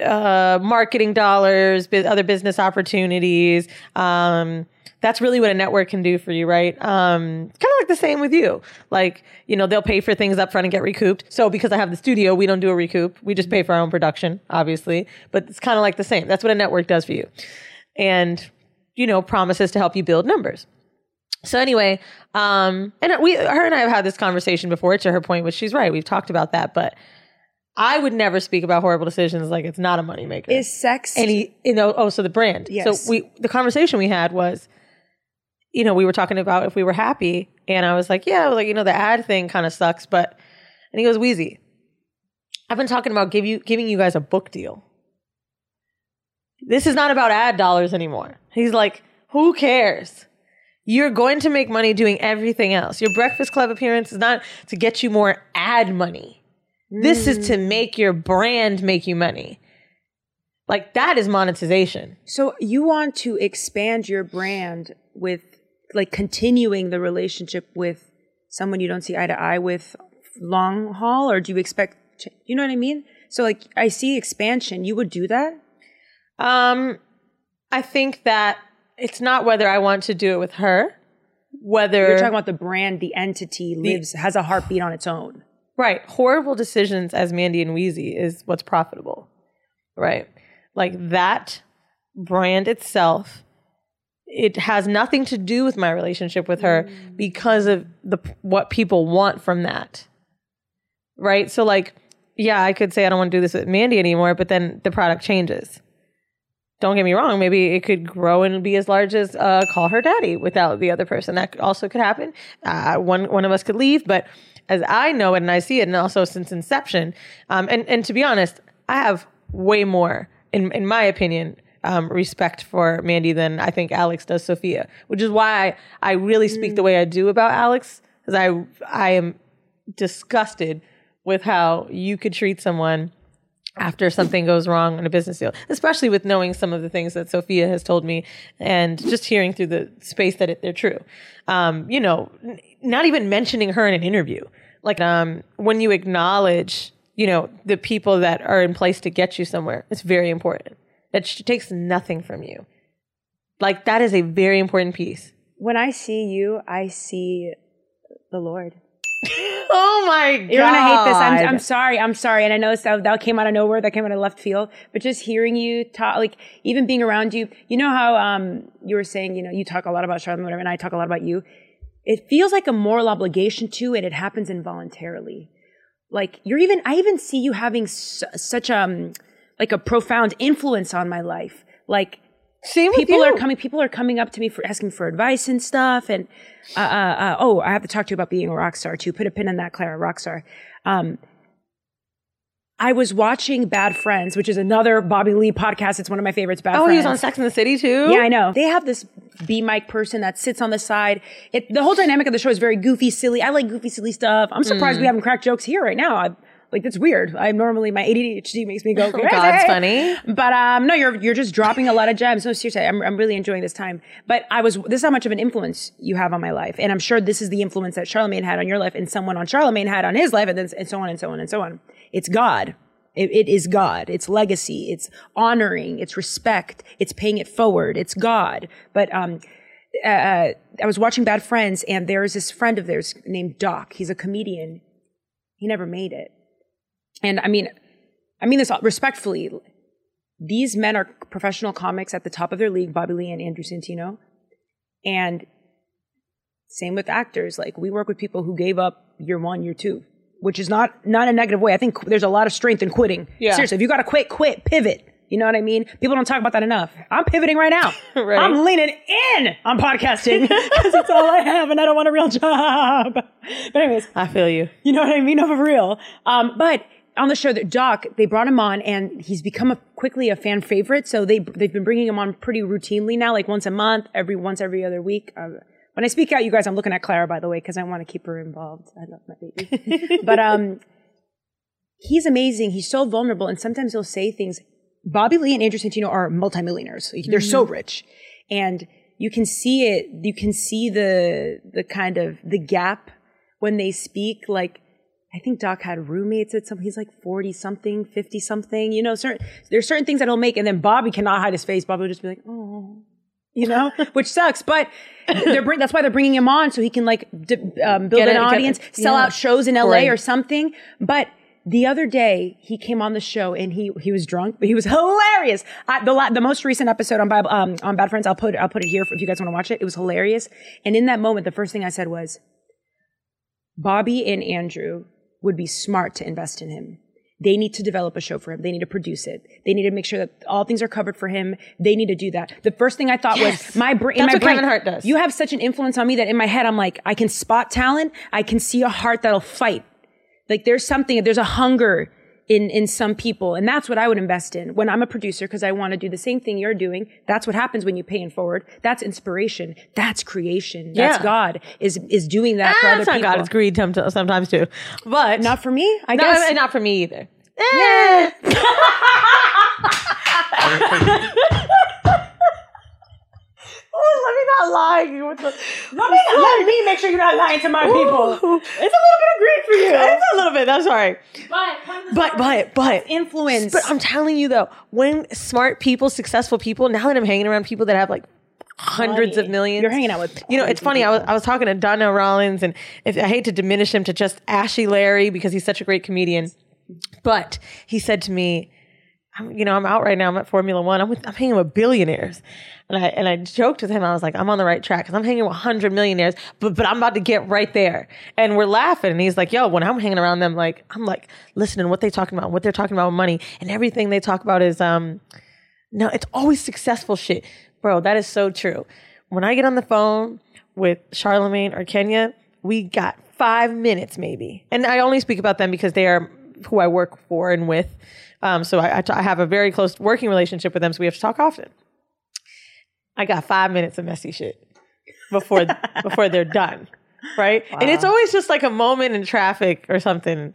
uh, marketing dollars, bu- other business opportunities. Um, that's really what a network can do for you, right? Um, kind of like the same with you. Like, you know, they'll pay for things up front and get recouped. So because I have the studio, we don't do a recoup. We just pay for our own production, obviously. But it's kind of like the same. That's what a network does for you. And, you know, promises to help you build numbers. So anyway, um, and we, her and I have had this conversation before. To her point, which she's right. We've talked about that, but I would never speak about horrible decisions like it's not a moneymaker. is sex. any, you know, oh, so the brand. Yes. So we, the conversation we had was, you know, we were talking about if we were happy, and I was like, yeah, I was like, you know, the ad thing kind of sucks, but, and he goes, Weezy, I've been talking about give you giving you guys a book deal. This is not about ad dollars anymore. He's like, who cares? You're going to make money doing everything else. Your Breakfast Club appearance is not to get you more ad money. This is to make your brand make you money. Like that is monetization. so you want to expand your brand with like continuing the relationship with someone you don't see eye to eye with long haul, or do you expect? ch- You know what I mean? So like, I see expansion. You would do that. Um, I think that it's not whether I want to do it with her, whether You're talking about the brand, the entity lives has a heartbeat on its own. right horrible decisions as Mandii and Weezy is what's profitable, right? Like that brand itself, it has nothing to do with my relationship with her mm. because of the what people want from that, right? So like, yeah, I could say I don't want to do this with Mandii anymore, but then the product changes. Don't get me wrong, maybe it could grow and be as large as uh, call her daddy without the other person. That also could happen. Uh, one one of us could leave, but as I know it and I see it, and also since inception, um, and and to be honest, I have way more, in in my opinion, um, respect for Mandii than I think Alex does Sofia, which is why I, I really speak the way I do about Alex, because I I am disgusted with how you could treat someone after something goes wrong in a business deal, especially with knowing some of the things that Sofia has told me and just hearing through the space that it, they're true. Um, you know, n- not even mentioning her in an interview. Like um, when you acknowledge, you know, the people that are in place to get you somewhere, it's very important. That sh- takes nothing from you. Like that is a very important piece. When I see you, I see the Lord. [LAUGHS] Oh my god! You're gonna hate this. I'm, I'm sorry. I'm sorry. And I know that, that came out of nowhere. That came out of left field. But just hearing you talk, like even being around you, you know how um you were saying, you know, you talk a lot about Charlotte, whatever, and I talk a lot about you. It feels like a moral obligation to and it happens involuntarily. Like you're even, I even see you having s- such um like a profound influence on my life. Like Same with people you. are coming people are coming up to me for asking for advice and stuff and uh, uh, uh, oh i have to talk to you about being a rock star too put a pin in that clara rock star um, i was watching bad friends which is another bobby lee podcast it's one of my favorites bad Oh, friends he was on Sex in the City too. yeah, I know. They have this B mic person that sits on the side. It, the whole dynamic of the show is very goofy, silly. I like goofy, silly stuff. I'm surprised we Mm. haven't cracked jokes here right now. I, like that's weird. I'm normally my ADHD makes me go. [LAUGHS] Crazy. God's funny. But um, no, you're you're just dropping a lot of gems. No, seriously, I'm I'm really enjoying this time. But I was this is how much of an influence you have on my life, and I'm sure this is the influence that Charlemagne had on your life, and someone on Charlemagne had on his life, and then and so on and so on and so on. It's God. It, it is God. It's legacy. It's honoring. It's respect. It's paying it forward. It's God. But um, uh, I was watching Bad Friends, and there's this friend of theirs named Doc. He's a comedian. He never made it. And I mean, I mean this respectfully. These men are professional comics at the top of their league, Bobby Lee and Andrew Santino. And same with actors. Like we work with people who gave up year one, year two, which is not not a negative way. I think there's a lot of strength in quitting. Yeah. Seriously, if you got to quit, quit, pivot. You know what I mean? People don't talk about that enough. I'm pivoting right now. [LAUGHS] Right. I'm leaning in on podcasting [LAUGHS] because it's all I have, and I don't want a real job. [LAUGHS] But anyways, I feel you. you know what I mean? Of a real. Um, but on the show, that Doc, they brought him on, and he's become a, quickly a fan favorite. So they they've been bringing him on pretty routinely now, like once a month, every once every other week. Uh, when I speak out, you guys, I'm looking at Clara, by the way, because I want to keep her involved. I love my baby. [LAUGHS] but um, he's amazing. He's so vulnerable, and sometimes he'll say things. Bobby Lee and Andrew Santino are multimillionaires. They're so rich, and you can see it. You can see the the kind of the gap when they speak. Like I think Doc had roommates at some. He's like forty something, fifty something. You know, certain there's certain things that he'll make, and then Bobby cannot hide his face. Bobby will just be like, oh, you know, [LAUGHS] which sucks. But they're bring, that's why they're bringing him on so he can like d- um, build Get an it- audience, sell yeah. out shows in LA Right. or something. But the other day he came on the show and he he was drunk, but he was [LAUGHS] hilarious. I, the la- the most recent episode on Bible, um, on Bad Friends, I'll put I'll put it here if you guys want to watch it. It was hilarious. And in that moment, the first thing I said was, Bobby and Andrew would be smart to invest in him. They need to develop a show for him. They need to produce it. They need to make sure that all things are covered for him. They need to do that. The first thing I thought was my brain. That's my what brain, Kevin Hart does. You have such an influence on me that in my head I'm like I can spot talent. I can see a heart that'll fight. Like there's something. There's a hunger in in some people, and that's what I would invest in when I'm a producer because I want to do the same thing you're doing. That's what happens when you pay in forward. That's inspiration. That's creation. That's Yeah. God is is doing that for Ah, other it's not people. God. It's greed sometimes too, but Not for me. I no, guess. not for me either. Eh. [LAUGHS] Oh, let me not lie. You with the, Let me, let me make sure you're not lying to my people. It's a little bit of greed for you. it's a little bit. That's all right. But But but but Influence. But I'm telling you though, when smart people, successful people, now that I'm hanging around people that have like hundreds of millions, You're hanging out with You know, it's funny. I was I was talking to Donnell Rawlings, and if I hate to diminish him to just Ashy Larry because he's such a great comedian, but he said to me, I'm, you know, I'm out right now. I'm at Formula One. I'm with, I'm hanging with billionaires. And I, and I joked with him. I was like, I'm on the right track because I'm hanging with 100 millionaires, but, but I'm about to get right there. And we're laughing. And he's like, yo, when I'm hanging around them, like, I'm like listening what they talking about, what they're talking about with money. And everything they talk about is, um, no, it's always successful shit. Bro, that is so true. When I get on the phone with Charlemagne or Kenya, we got five minutes maybe. And I only speak about them because they are who I work for and with. Um, so I, I, t- I have a very close working relationship with them, so we have to talk often. I got five minutes of messy shit before [LAUGHS] before they're done, right? And it's always just like a moment in traffic or something.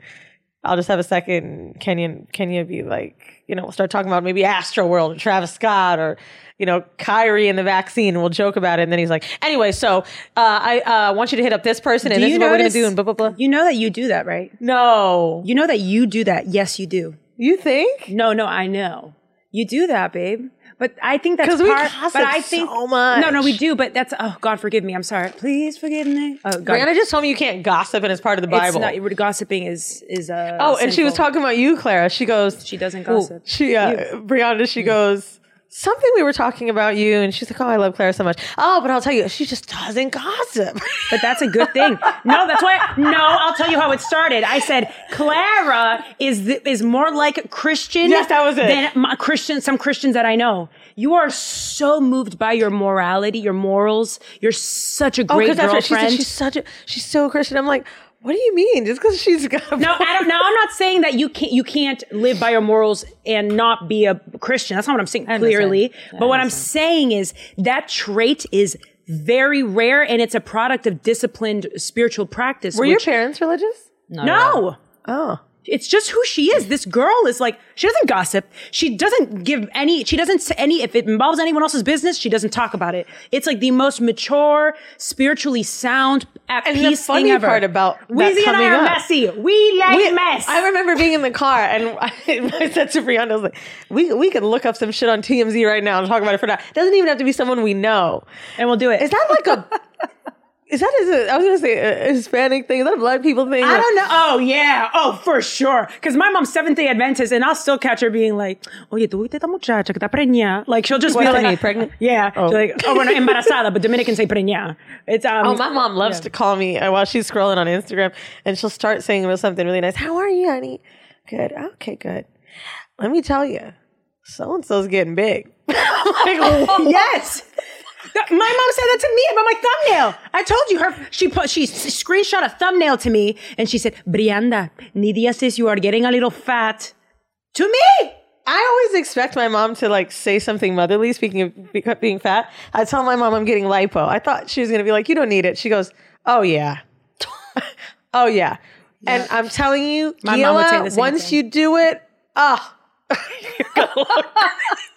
I'll just have a second. And Kenya, Kenya be like, you know, we'll start talking about maybe Astro World or Travis Scott or, you know, Kyrie and the vaccine. We'll joke about it. And then he's like, anyway, so uh, I uh, want you to hit up this person and Do this you is what we're going to do and blah, blah, blah. You know that you do that, right? No. You know that you do that. Yes, you do. You think? No, no, I know. You do that, babe. But I think that's we part. gossip but I think so much. No, no, we do. But that's oh God, forgive me. I'm sorry. Please forgive me. Oh God, Brianna just told me you can't gossip and it's part of the Bible. it's not. Gossiping is is uh. oh, and she was sinful. talking about you, Clara. She goes, She doesn't gossip. She, uh, Brianna, she goes, something we were talking about you. And she's like, oh, I love Clara so much. Oh, but I'll tell you, she just doesn't gossip. [LAUGHS] But that's a good thing. No, that's why. No, I'll tell you how it started. I said Clara is th- is more like Christian. Yes, that was it. Than my Christian, some Christians that I know. You are so moved by your morality, your morals. You're such a Oh, great because that's what she said. girlfriend. She's such a, she's so Christian. I'm like, what do you mean? Just because she's got a No, I don't. Now I'm not saying that you can't you can't live by your morals and not be a Christian. That's not what I'm saying clearly. But what I'm saying is that trait is very rare and it's a product of disciplined spiritual practice. Were your which- parents religious? No. Oh. It's just who she is. This girl is like, she doesn't gossip. She doesn't give any, she doesn't say any, if it involves anyone else's business, she doesn't talk about it. It's like the most mature, spiritually sound, at And the peace funny thing ever. part about Weezy and I are up- messy. We like We- mess. I remember being in the car and I, [LAUGHS] I said to Brianna, I was like, we, we could look up some shit on TMZ right now and talk about it for now. It doesn't even have to be someone we know. and we'll do it. Is that like a, [LAUGHS] is that, is it, I was going to say a Hispanic thing? Is that a black people thing? I don't know. Oh yeah. Oh, for sure. Because my mom's Seventh Day Adventist, and I'll still catch her being like, "Oye, tú viste esta muchacha que está preñada?" Like she'll just What be like, that [LAUGHS] pregnant? Yeah. Oh. She'll like, oh, bueno, embarazada, but Dominicans say preñada. It's um. Oh, my mom loves to call me uh, while she's scrolling on Instagram, and she'll start saying with something really nice. How are you, honey? Good. Okay, good. Let me tell you, so and so's getting big. [LAUGHS] Like, [LAUGHS] Yes. My mom said that to me about my thumbnail. I told you her. She put she screenshot a thumbnail to me, and she said, "Brianda, Nidia says you are getting a little fat." To me. I always expect my mom to like say something motherly. Speaking of being fat, I tell my mom I'm getting lipo. I thought she was gonna be like, "You don't need it." She goes, "Oh yeah, [LAUGHS] oh yeah." And I'm telling you, My mom would say Gila, the same once thing. you do it, ah, [LAUGHS] [LAUGHS]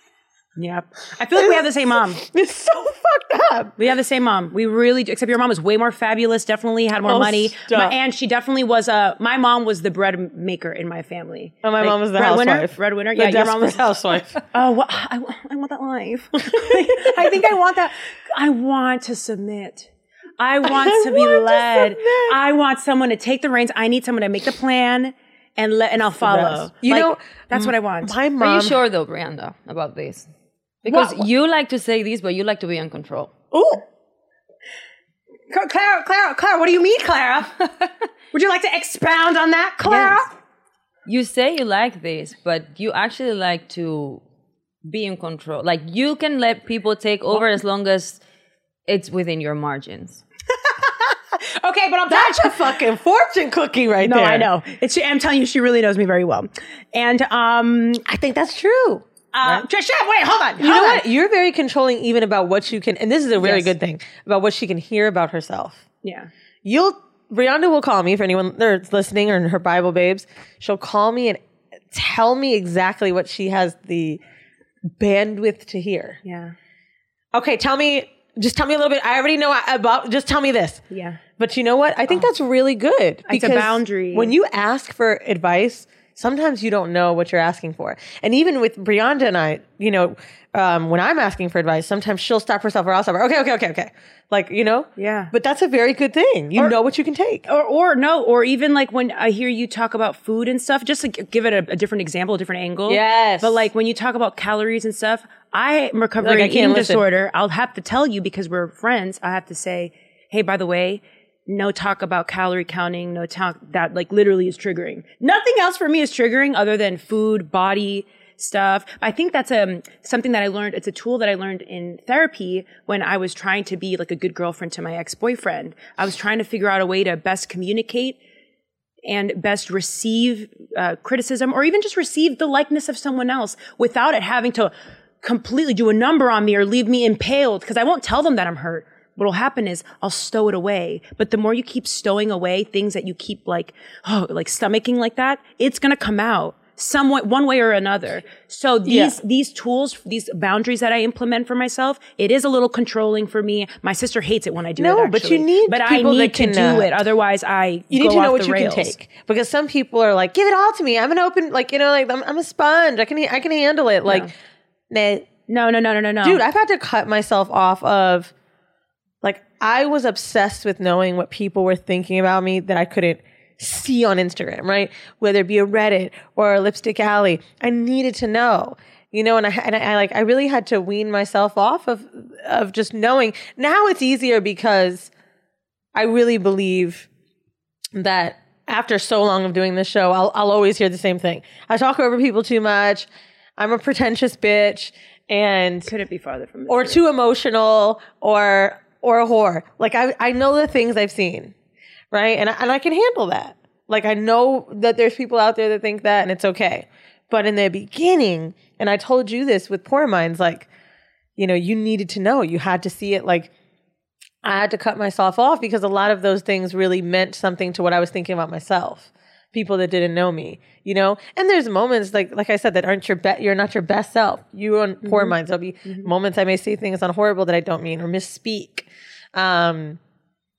Yep. I feel like we have the same mom. [LAUGHS] it's so fucked up. We have the same mom. We really do. Except your mom was way more fabulous. Definitely had more Oh, money, stop. My- and she definitely was a. My mom was the bread maker in my family. Oh, my Like, mom was the breadwinner? housewife. Breadwinner. The Yeah, your mom was. desperate housewife. [LAUGHS] Oh, well, I, I want that life. [LAUGHS] I think I want that. I want to submit. I want I to be want to led. submit. I want someone to take the reins. I need someone to make the plan and let and I'll follow. You Like, know, that's what I want. My mom, Are you sure though, Brianda, about this? Because you like to say this, but you like to be in control. Ooh, Cla- Clara, Clara, Clara, what do you mean, Clara? [LAUGHS] Would you like to expound on that, Clara? Yes. You say you like this, but you actually like to be in control. Like you can let people take over as long as it's within your margins. [LAUGHS] Okay, but I'm that's [LAUGHS] a fucking fortune cookie right No, there. No, I know. It's, I'm telling you, she really knows me very well. And um, I think that's true. Uh, Trisha, wait, hold on. You know what? You're very controlling even about what you can, and this is a very Yes. good thing about what she can hear about herself. Yeah. You'll, Brianda will call me for anyone that's listening or her Bible babes. She'll call me and tell me exactly what she has the bandwidth to hear. Yeah. Okay, tell me just tell me a little bit. I already know about. Just tell me this. Yeah. But you know what? I think that's really good. It's a boundary. When you ask for advice, sometimes you don't know what you're asking for. And even with Brianda and I, you know, um, when I'm asking for advice, sometimes she'll stop herself or I'll stop her. Okay, okay, okay, okay. Like, you know? Yeah. But that's a very good thing. You know what you can take. or or no, or even like when I hear you talk about food and stuff, just to give it a, a different example, a different angle. Yes. But like when you talk about calories and stuff, I am recovering Like, I eating listen. disorder. I'll have to tell you because we're friends. I have to say, hey, by the way, no talk about calorie counting. No talk that like literally is triggering. Nothing else for me is triggering other than food, body stuff. I think that's um something that I learned. It's a tool that I learned in therapy when I was trying to be like a good girlfriend to my ex boyfriend. I was trying to figure out a way to best communicate and best receive uh, criticism or even just receive the likeness of someone else without it having to completely do a number on me or leave me impaled because I won't tell them that I'm hurt. What'll happen is I'll stow it away. But the more you keep stowing away things that you keep like, oh, [SIGHS] like stomaching like that, it's gonna come out somewhat one way or another. So these Yeah. these tools, these boundaries that I implement for myself, it is a little controlling for me. My sister hates it when I do No, it. but you need but I need that to can, do uh, it. Otherwise, I You need to know what you rails. can take because some people are like, "Give it all to me. I'm an open, like you know, like I'm, I'm a sponge. I can, I can handle it." Like, nah, No, no, no, no, no, no. dude, I've had to cut myself off of, I was obsessed with knowing what people were thinking about me that I couldn't see on Instagram, right? Whether it be a Reddit or a Lipstick Alley, I needed to know. You know, and I and I like I really had to wean myself off of of just knowing. Now it's easier because I really believe that after so long of doing this show, I'll I'll always hear the same thing. I talk over people too much. I'm a pretentious bitch and couldn't be farther from or truth. too emotional or or a whore. Like I I know the things I've seen, right? And I, and I can handle that. Like I know that there's people out there that think that and it's okay. But in the beginning, and I told you this with Poor Minds, like, you know, you needed to know. You had to see it like I had to cut myself off because a lot of those things really meant something to what I was thinking about myself. People that didn't know me, you know. And there's moments like like I said that aren't your best. You're not your best self. You on poor minds. There'll be moments I may say things on horrible that I don't mean or misspeak. Um,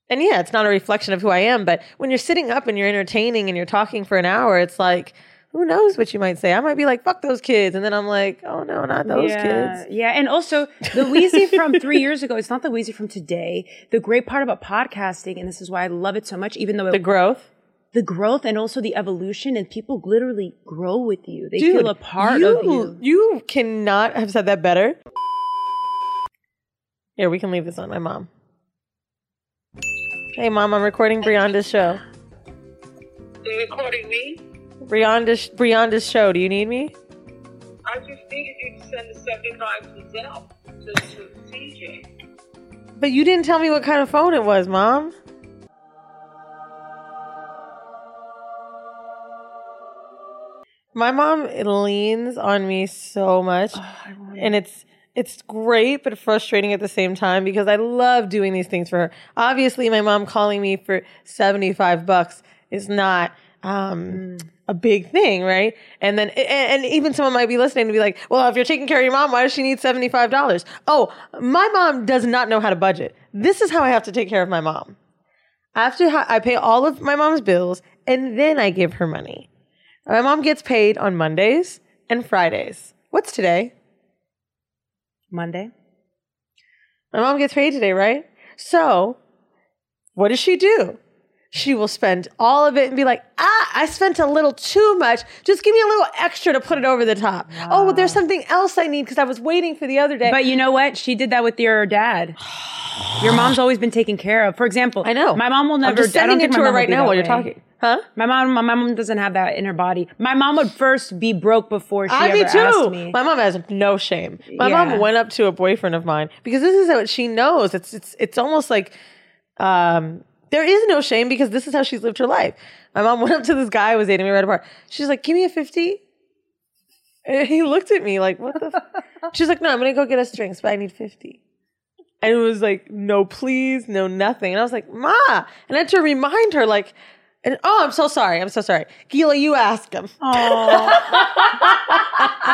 and yeah, it's not a reflection of who I am. But when you're sitting up and you're entertaining and you're talking for an hour, it's like who knows what you might say. I might be like fuck those kids, and then I'm like oh no, not those yeah, kids. Yeah, and also the Weezy from three years ago, it's not the Weezy from today. The great part about podcasting, and this is why I love it so much, even though it, The growth. The growth and also the evolution, and people literally grow with you. They Dude, feel a part you, of you. You cannot have said that better. Here, we can leave this on my mom. Hey, mom, I'm recording Brianda's show. You recording me? Brianda's Brianda's show. Do you need me? I just needed you to send the 75 to Zelle to, to CJ. But you didn't tell me what kind of phone it was, mom. My mom leans on me so much, and it's it's great but frustrating at the same time because I love doing these things for her. Obviously, my mom calling me for seventy five bucks is not um, a big thing, right? And then and, and even someone might be listening to be like, "Well, if you're taking care of your mom, why does she need seventy five dollars?" Oh, my mom does not know how to budget. This is how I have to take care of my mom. I have to. I pay all of my mom's bills, and then I give her money. My mom gets paid on Mondays and Fridays. What's today? Monday. My mom gets paid today, right? So, what does she do? She will spend all of it and be like, ah, I spent a little too much. Just give me a little extra to put it over the top. Oh, well, there's something else I need because I was waiting for the other day. But you know what? She did that with your dad. [SIGHS] Your mom's always been taken care of. For example, I know. my mom will never. I'm just I don't sending it to her right now while you're way. talking. Huh? My mom, my mom doesn't have that in her body. My mom would first be broke before she I ever me too. asked me. My mom has no shame. My Yeah. mom went up to a boyfriend of mine because this is what she knows. It's it's it's almost like um, there is no shame because this is how she's lived her life. My mom [LAUGHS] went up to this guy who was dating me right apart. She's like, "Give me a 50. And he looked at me like, "What the?" F-? [LAUGHS] She's like, "No, I'm gonna go get us drinks, but I need 50. And it was like, "No, please, no, nothing." And I was like, "Ma," and I had to remind her like. And oh, I'm so sorry. I'm so sorry. Gila, you ask him.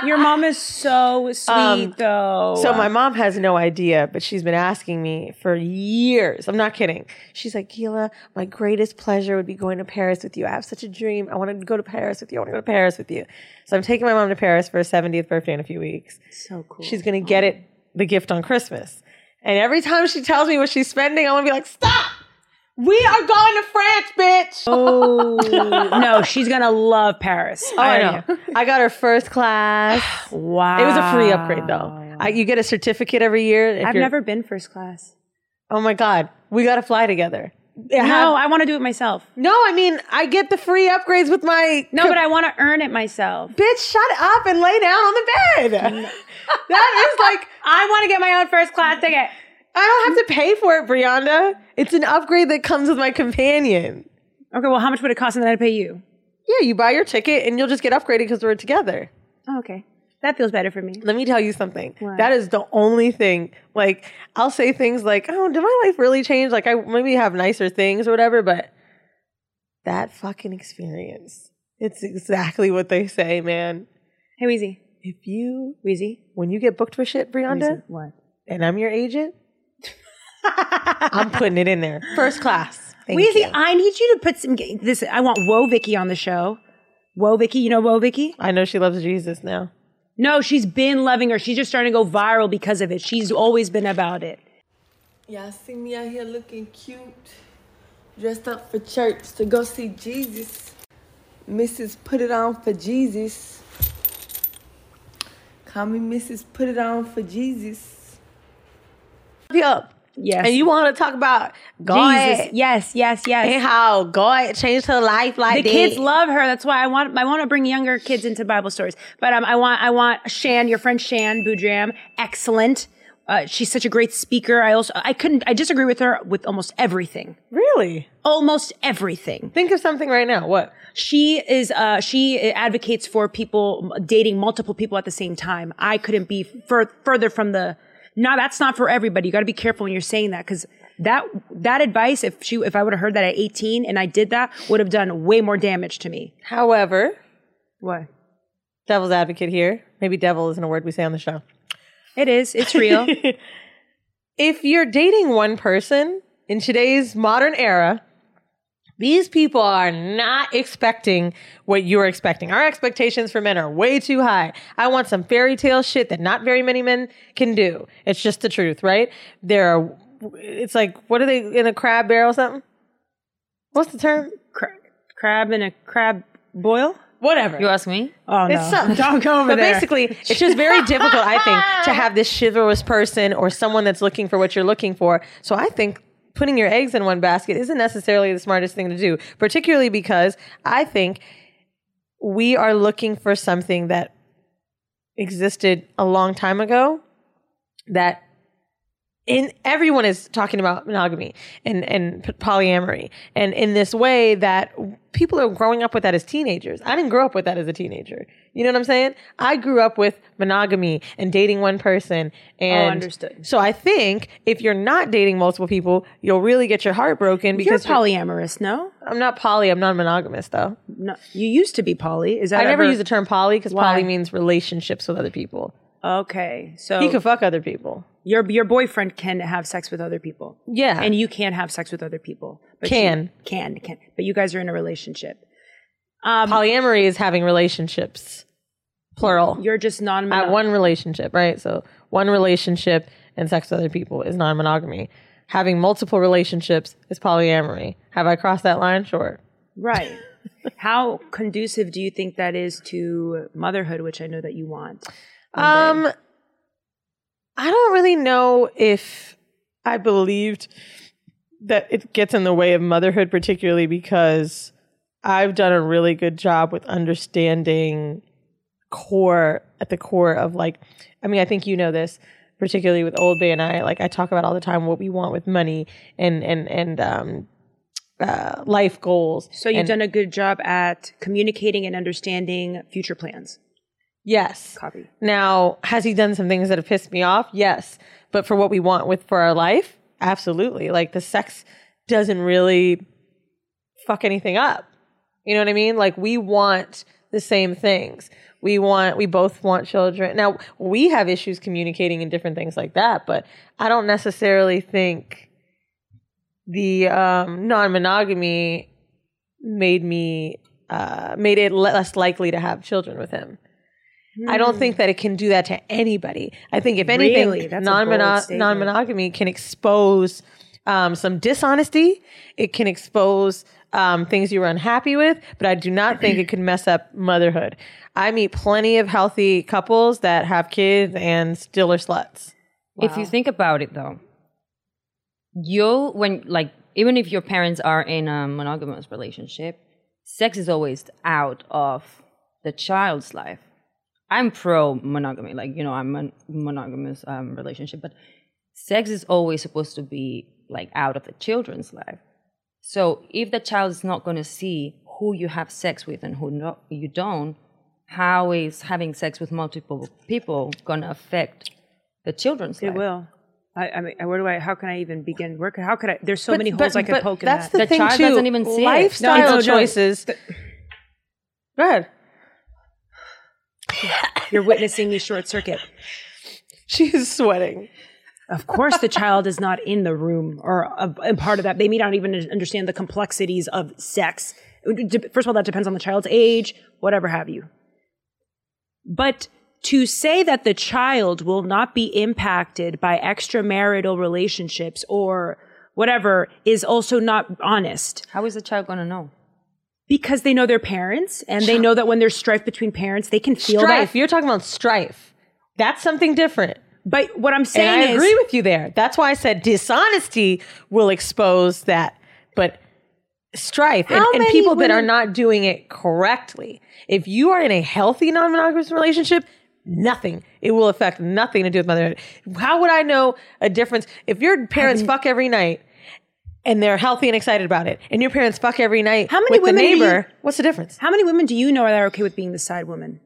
Your mom is so sweet, Um, though. So my mom has no idea, but she's been asking me for years. I'm not kidding. She's like, Gila, my greatest pleasure would be going to Paris with you. I have such a dream. I want to go to Paris with you. I want to go to Paris with you. So I'm taking my mom to Paris for her 70th birthday in a few weeks. so cool. She's gonna get it the gift on Christmas. And every time she tells me what she's spending, I want to be like, stop! We are going to France, bitch. Oh no, she's gonna love Paris. Oh, I know. I got her first class. [SIGHS] Wow. It was a free upgrade though. I, you get a certificate every year. if I've never been first class. Oh my god, we got to fly together. No, I want to do it myself. no, I mean I get the free upgrades with my. No, but I want to earn it myself. bitch, shut up and lay down on the bed. [LAUGHS] that is like I want to get my own first class ticket. I don't have to pay for it, Brianda. It's an upgrade that comes with my companion. Okay, well, how much would it cost and then I'd pay you? Yeah, you buy your ticket and you'll just get upgraded because we're together. Oh, okay, that feels better for me. Let me tell you something. What? That is the only thing. Like, I'll say things like, oh, did my life really change? Like, I maybe have nicer things or whatever, but that fucking experience, it's exactly what they say, man. Hey, Weezy, If you, Weezy, when you get booked for shit, Brianda, what? and I'm your agent, I'm putting it in there. First class. Thank Weezy, you. I need you to put some this. I want Whoa Vicky on the show. Whoa Vicky, you know Whoa Vicky? I know she loves Jesus now. No, she's been loving her. She's just starting to go viral because of it. She's always been about it. Y'all see me out here looking cute, dressed up for church to go see Jesus. Mrs. Put It On for Jesus. Call me Mrs. Put It On for Jesus. Up. Yes. And you want to talk about God Jesus. Yes, yes, yes. and how God changed her life like the that. kids love her. That's why I want I want to bring younger kids into Bible stories. But um, I want I want Shan, your friend Shan Boodram, excellent. Uh, she's such a great speaker. I also I couldn't I disagree with her with almost everything. Really? Almost everything. Think of something right now. What? She is uh, she advocates for people dating multiple people at the same time. I couldn't be fur- further from the. No, that's not for everybody. You got to be careful when you're saying that because that that advice, if she if I would have heard that at 18 and I did that, would have done way more damage to me. However, What? devil's advocate here. Maybe devil isn't a word we say on the show. It is. It's real. [LAUGHS] If you're dating one person in today's modern era, these people are not expecting what you're expecting. Our expectations for men are way too high. I want some fairy tale shit that not very many men can do. It's just the truth, right? There are, it's like, what are they in a crab barrel or something? What's the term? Cra- crab in a crab boil? Whatever. You ask me? Oh no! It's some- [LAUGHS] Don't go over but there. basically, it's just very [LAUGHS] difficult, I think, to have this chivalrous person or someone that's looking for what you're looking for. So I think putting your eggs in one basket isn't necessarily the smartest thing to do, particularly because I think we are looking for something that existed a long time ago that in everyone is talking about monogamy and and polyamory. And in this way that people are growing up with that as teenagers. I didn't grow up with that as a teenager. You know what i'm saying? I grew up with monogamy and dating one person and understood. so i think if you're not dating multiple people you'll really get your heart broken because you're- polyamorous, no? i'm not poly i'm non-monogamous though. No, you used to be poly. Is that i never use the term poly because poly means relationships with other people Okay, so he could fuck other people your your boyfriend can have sex with other people. yeah and you can't have sex with other people. But Can. you, can can, but you guys are in a relationship. Um, polyamory is having relationships plural you're just non at one relationship right so one relationship and sex with other people is non-monogamy having multiple relationships is polyamory have i crossed that line sure right. [LAUGHS] How conducive do you think that is to motherhood, which I know that you want? Um i don't really know if i believed that it gets in the way of motherhood particularly because i've done a really good job with understanding core at the core of like i mean i think you know this particularly with old bay and i like i talk about all the time what we want with money and and and um uh life goals So you've And- done a good job at communicating and understanding future plans. Yes Copy. now has he done some things that have pissed me off yes but for what we want with for our life absolutely like the sex doesn't really fuck anything up. You know what I mean? Like we want the same things. We want we both want children. Now, we have issues communicating and different things like that, but I don't necessarily think the um, non-monogamy made me uh, made it less likely to have children with him. I don't think that it can do that to anybody. I think if anything, Really? That's a bold non-mono- non-monogamy can expose um, some dishonesty. It can expose um, things you were unhappy with, but I do not think it can mess up motherhood. I meet plenty of healthy couples that have kids and still are sluts. If you think about it though, you when like even if your parents are in a monogamous relationship, sex is always out of the child's life. I'm pro monogamy, like you know, I'm a monogamous um, relationship, but sex is always supposed to be like out of the children's life. So if the child is not going to see who you have sex with and who no, you don't, how is having sex with multiple people going to affect the children's It life? will. I, I mean, where do I? How can I even begin? Where? How could I? There's so But- many but- holes I could but poke in that. the, The thing child too. doesn't even see it. Lifestyle No, no, no. choices. Go ahead. You're witnessing me short circuit. She is sweating. Of course, the child is not in the room or a, a part of that. They may not even understand the complexities of sex. First of all, that depends on the child's age, whatever have you. But to say that the child will not be impacted by extramarital relationships or whatever is also not honest How is the child going to know? Because they know their parents and they know that when there's strife between parents, they can feel strife. that. You're talking about strife. That's something different. But what I'm And saying I is, agree with you there. That's why I said dishonesty will expose that. But strife and, and people that are not doing it correctly. If you are in a healthy non-monogamous relationship, nothing. It will affect nothing to do with motherhood. How would I know a difference if your parents fuck every night and they're healthy and excited about it, and your parents fuck every night How many with the women do you- neighbor? What's the difference? how many women do you know that are okay with being the side woman?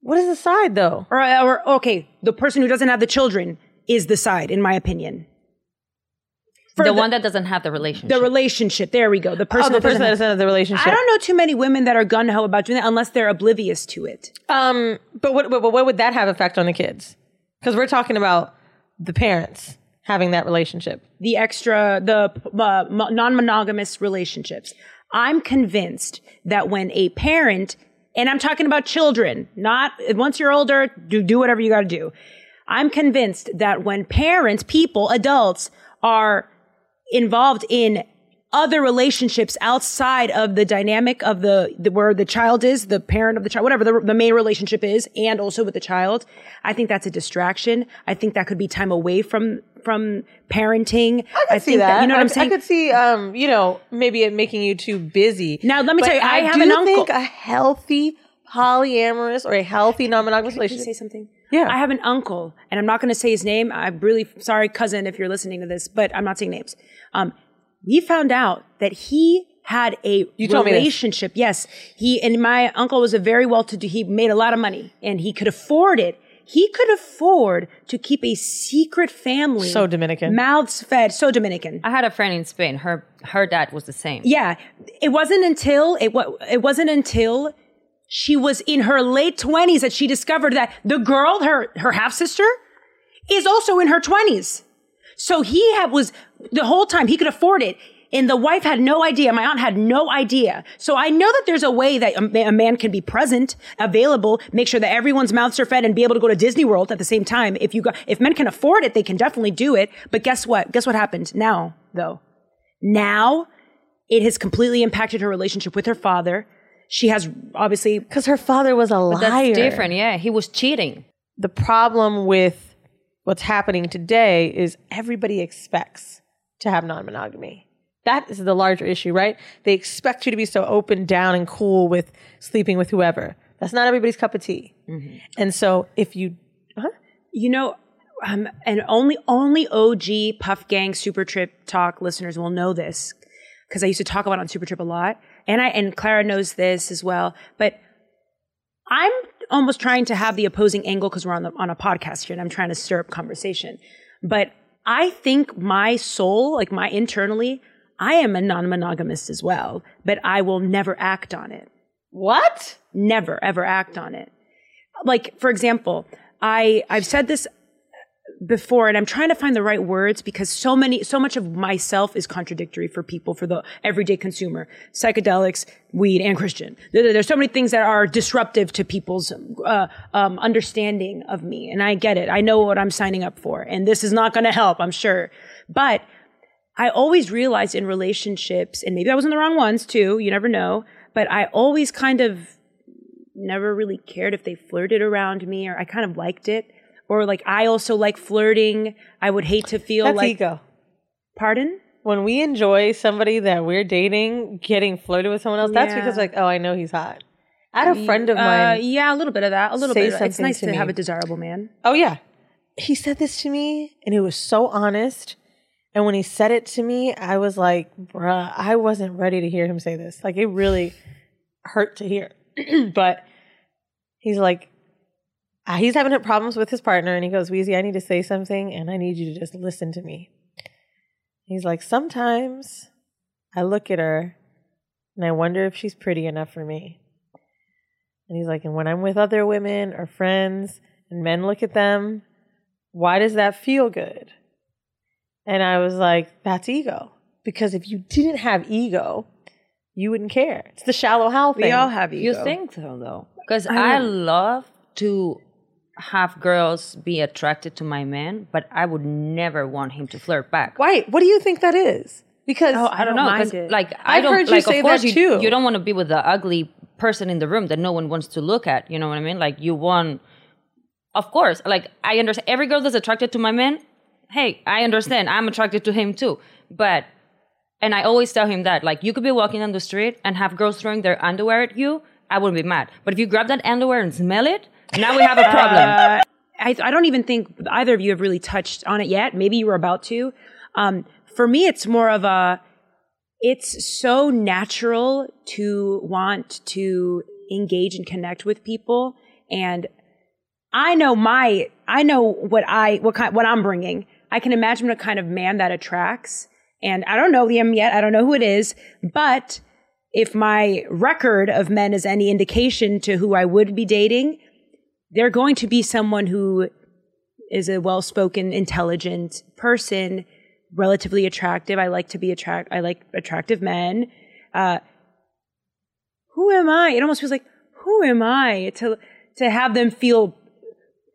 What is the side though? Or, or okay, the person who doesn't have the children is the side, in my opinion. For the, one that doesn't have the relationship. the relationship. There we go. The person Oh, the that doesn't that have- doesn't have the relationship. I don't know too many women that are gun ho about doing that unless they're oblivious to it. Um, but what, but what would that have effect on the kids? Because we're talking about the parents having that relationship. The extra, the uh, non-monogamous relationships. I'm convinced that when a parent, and I'm talking about children, not once you're older, do do whatever you got to do. I'm convinced that when parents, people, adults are involved in other relationships outside of the dynamic of the, the where the child is, the parent of the child, whatever the, the main relationship is, and also with the child. I think that's a distraction. I think that could be time away from from parenting. I, see think that. you know what I, I'm saying. I could see, um, you know, maybe it making you too busy. Now, let me But tell you, I have do an uncle- think a healthy polyamorous or a healthy non-monogamous I say relationship. something? Yeah. I have an uncle, and I'm not going to say his name. I'm really sorry, cousin, if you're listening to this, but I'm not saying names. Um, we found out that he had a You told me this. relationship. Yes, he and my uncle was a very well-to-do. He made a lot of money, and he could afford it. He could afford to keep a secret family. So Dominican. mouths fed. So Dominican. I had a friend in Spain. Her her dad was the same. Yeah, it wasn't until it wa- it wasn't until she was in her late twenties that she discovered that the girl, her her half sister, is also in her twenties. So he had was the whole time he could afford it. And the wife had no idea. My aunt had no idea. So I know that there's a way that a, a man can be present, available, make sure that everyone's mouths are fed and be able to go to Disney World at the same time. If you go, if men can afford it, they can definitely do it. But guess what? Guess what happened now, though? Now it has completely impacted her relationship with her father. She has obviously Because her father was a But that's liar. different. Yeah, he was cheating. The problem with what's happening today is everybody expects to have non-monogamy. That is the larger issue, right? They expect you to be so open, down, and cool with sleeping with whoever. That's not everybody's cup of tea. And so if you, huh? You know, um, and only only OG Puff Gang Super Trip Talk listeners will know this because I used to talk about it on Super Trip a lot, and I and Clara knows this as well. But I'm almost trying to have the opposing angle because we're on the on a podcast here, and I'm trying to stir up conversation. But I think my soul, like my internally, I am a non-monogamist as well, but I will never act on it. What? Never ever act on it. Like for example, I I've said this before and I'm trying to find the right words because so many so much of myself is contradictory for people for the everyday consumer. Psychedelics, weed and Christian. There- There's so many things that are disruptive to people's uh, um, understanding of me and I get it. I know what I'm signing up for and this is not going to help, I'm sure. But I always realized in relationships, and maybe I was in the wrong ones too, you never know, but I always kind of never really cared if they flirted around me or I kind of liked it. Or like I also like flirting. I would hate to feel That's like ego. pardon? When we enjoy somebody that we're dating getting flirted with someone else, that's Yeah. because like, oh, I know he's hot. I had a friend of Uh, mine. yeah, a little bit of that. A little bit. Of that. It's nice to to, have a desirable man. Oh yeah. He said this to me and it was so honest. And when he said it to me, I was like, bruh, I wasn't ready to hear him say this. Like it really hurt to hear. [CLEARS THROAT] but he's like, uh, Uh, he's having problems with his partner and he goes, Weezy, I need to say something and I need you to just listen to me. He's like, sometimes I look at her and I wonder if she's pretty enough for me. And he's like, and when I'm with other women or friends and men look at them, why does that feel good? And I was like, that's ego. Because if you didn't have ego, you wouldn't care. It's the shallow Hal thing. We all have ego. You think so though? Because I I, love to have girls be attracted to my man, but I would never want him to flirt back. Why? What do you think that is? Because Oh, I don't know. 'cause, mind it. Like I I've don't heard you like. say of course, that you, too. you don't want to be with the ugly person in the room that no one wants to look at. You know what I mean? Like you want. Of course, like I understand. Every girl that's attracted to my man, hey, I understand. I'm attracted to him too. But and I always tell him that like you could be walking down the street and have girls throwing their underwear at you. I wouldn't be mad. But if you grab that underwear and smell it, now we have a problem. Uh, I, I don't even think either of you have really touched on it yet. Maybe you were about to. Um, for me, it's more of a, it's so natural to want to engage and connect with people. And I know my, I know what I, what kind, what I'm bringing. I can imagine what kind of man that attracts. And I don't know him yet. I don't know who it is, but if my record of men is any indication to who I would be dating, they're going to be someone who is a well-spoken, intelligent person, relatively attractive. I like to be attract. I like attractive men. Uh, who am I? It almost feels like who am I to to have them feel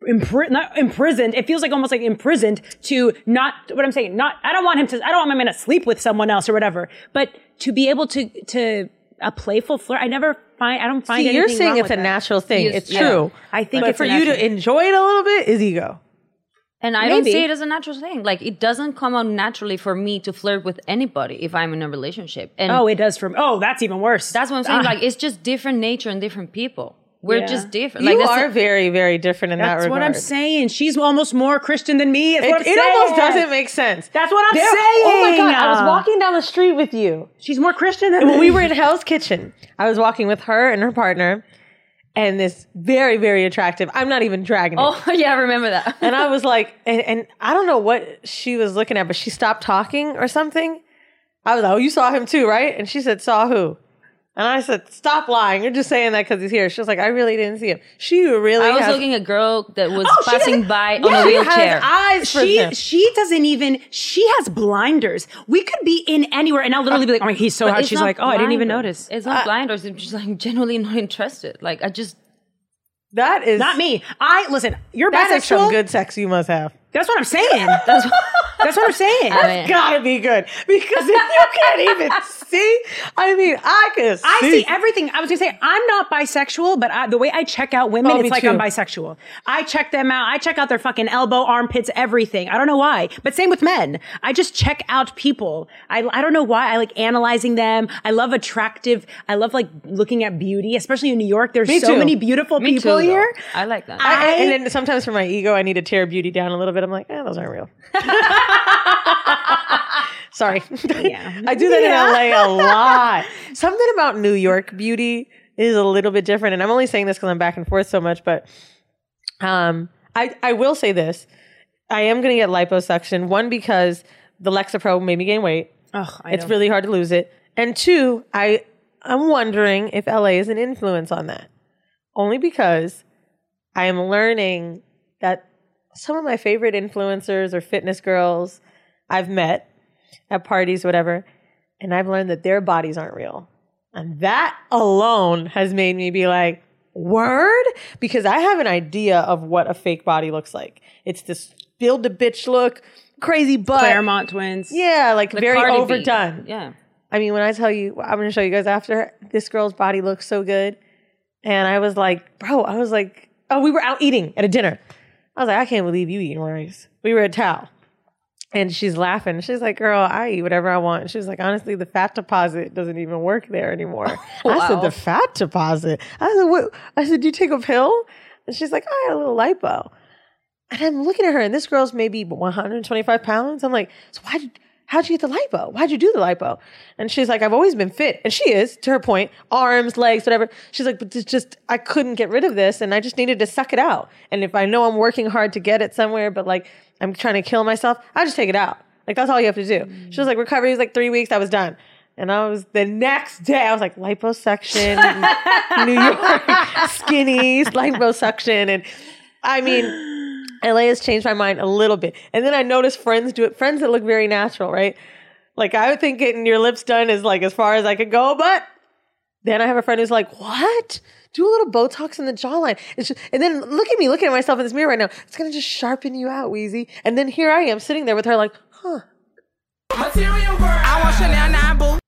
impri- not imprisoned. It feels like almost like imprisoned to not what I'm saying. Not I don't want him to. I don't want my man to sleep with someone else or whatever. But to be able to to a playful flirt. I never find. I don't find. See, you're saying wrong it's a that. natural thing. Yes, it's yeah. true. I think but it's for you to natural- enjoy it a little bit is ego. And I don't see it as a natural thing. Like it doesn't come out naturally for me to flirt with anybody if I'm in a relationship. And Oh, it does for me. Oh, that's even worse. that's what I'm saying. Ah. Like it's just different nature and different people. We're Yeah. just different. You like that's are very, very different in that regard. That's what I'm saying. She's almost more Christian than me. Is It, what I'm it almost doesn't make sense. That's what I'm There- saying. Oh my god! I was uh. walking down the street with you. She's more Christian than when me. we were in Hell's Kitchen. I was walking with her and her partner, and this very, very attractive. I'm not even dragging it. Oh [LAUGHS] yeah, I remember that. And I was [LAUGHS] like, and, and I don't know what she was looking at, but she stopped talking or something. I was like, oh, you saw him too, right? And she said, saw who? And I said, stop lying. You're just saying that because he's here. She was like, I really didn't see him. She really I was has- looking at a girl that was Oh, passing doesn't- by Yeah, on a she wheelchair. has eyes for she him. she doesn't even she has blinders. We could be in anywhere, and I'll literally be like, "Oh, my, he's so But hot." She's not like, "Oh, I didn't even notice." It's not uh, blinders. I'm just like genuinely not interested. Like I just That is Not me. I listen. You're That is bisexual. some good sex you must have. That's what I'm saying. That's what, that's what I'm saying. I mean, Gotta be good because if you can't even see, I mean, I can see. I see everything. I was gonna say I'm not bisexual, but I, the way I check out women, Oh, it's like too. I'm bisexual. I check them out. I check out their fucking elbow, armpits, everything. I don't know why, but same with men. I just check out people. I I don't know why. I like analyzing them. I love attractive. I love like looking at beauty, especially in New York. There's Me so too. many beautiful me people too, here. though. I like that. I, I- and then sometimes for my ego, I need to tear beauty down a little bit. I'm like, eh, those aren't real. [LAUGHS] Sorry. Yeah. [LAUGHS] I do that in LA a lot. [LAUGHS] Something about New York beauty is a little bit different. And I'm only saying this because I'm back and forth so much, but um, I, I will say this. I am going to get liposuction. One, because the Lexapro made me gain weight. Ugh, I it's really hard to lose it. And two, I I'm wondering if LA is an influence on that. Only because I am learning some of my favorite influencers or fitness girls I've met at parties, whatever, and I've learned that their bodies aren't real. And that alone has made me be like, word? Because I have an idea of what a fake body looks like. It's this build a bitch look, crazy butt. Clermont twins. Yeah, like very Cardi B. overdone. Yeah. I mean, when I tell you, I'm going to show you guys after, this girl's body looks so good. And I was like, bro, I was like, oh, we were out eating at a dinner. I was like, I can't believe you eating rice. We were at Tao. And she's laughing. She's like, girl, I eat whatever I want. And she's like, honestly, the fat deposit doesn't even work there anymore. [LAUGHS] I said, the fat deposit? I said, what? I said, do you take a pill? And she's like, oh, I had a little lipo. And I'm looking at her, and this girl's maybe 125 pounds. I'm like, so why did, how'd you get the lipo? Why'd you do the lipo? And she's like, I've always been fit. And she is, to her point, arms, legs, whatever. She's like, but it's just, I couldn't get rid of this, and I just needed to suck it out. And if I know I'm working hard to get it somewhere, but like I'm trying to kill myself, I just take it out. Like that's all you have to do. Mm. She was like, recovery was like three weeks. I was done. And I was the next day, I was like liposuction, [LAUGHS] New York skinnies, liposuction. And I mean, LA has changed my mind a little bit. And then I noticed friends do it, friends that look very natural, right? Like I would think getting your lips done is like as far as I could go, but then I have a friend who's like, "What? Do a little Botox in the jawline." It's just, and then look at me, looking at myself in this mirror right now. It's gonna just sharpen you out, Weezy. And then here I am sitting there with her, like, "Huh? Material world. I want Chanel 9 boo.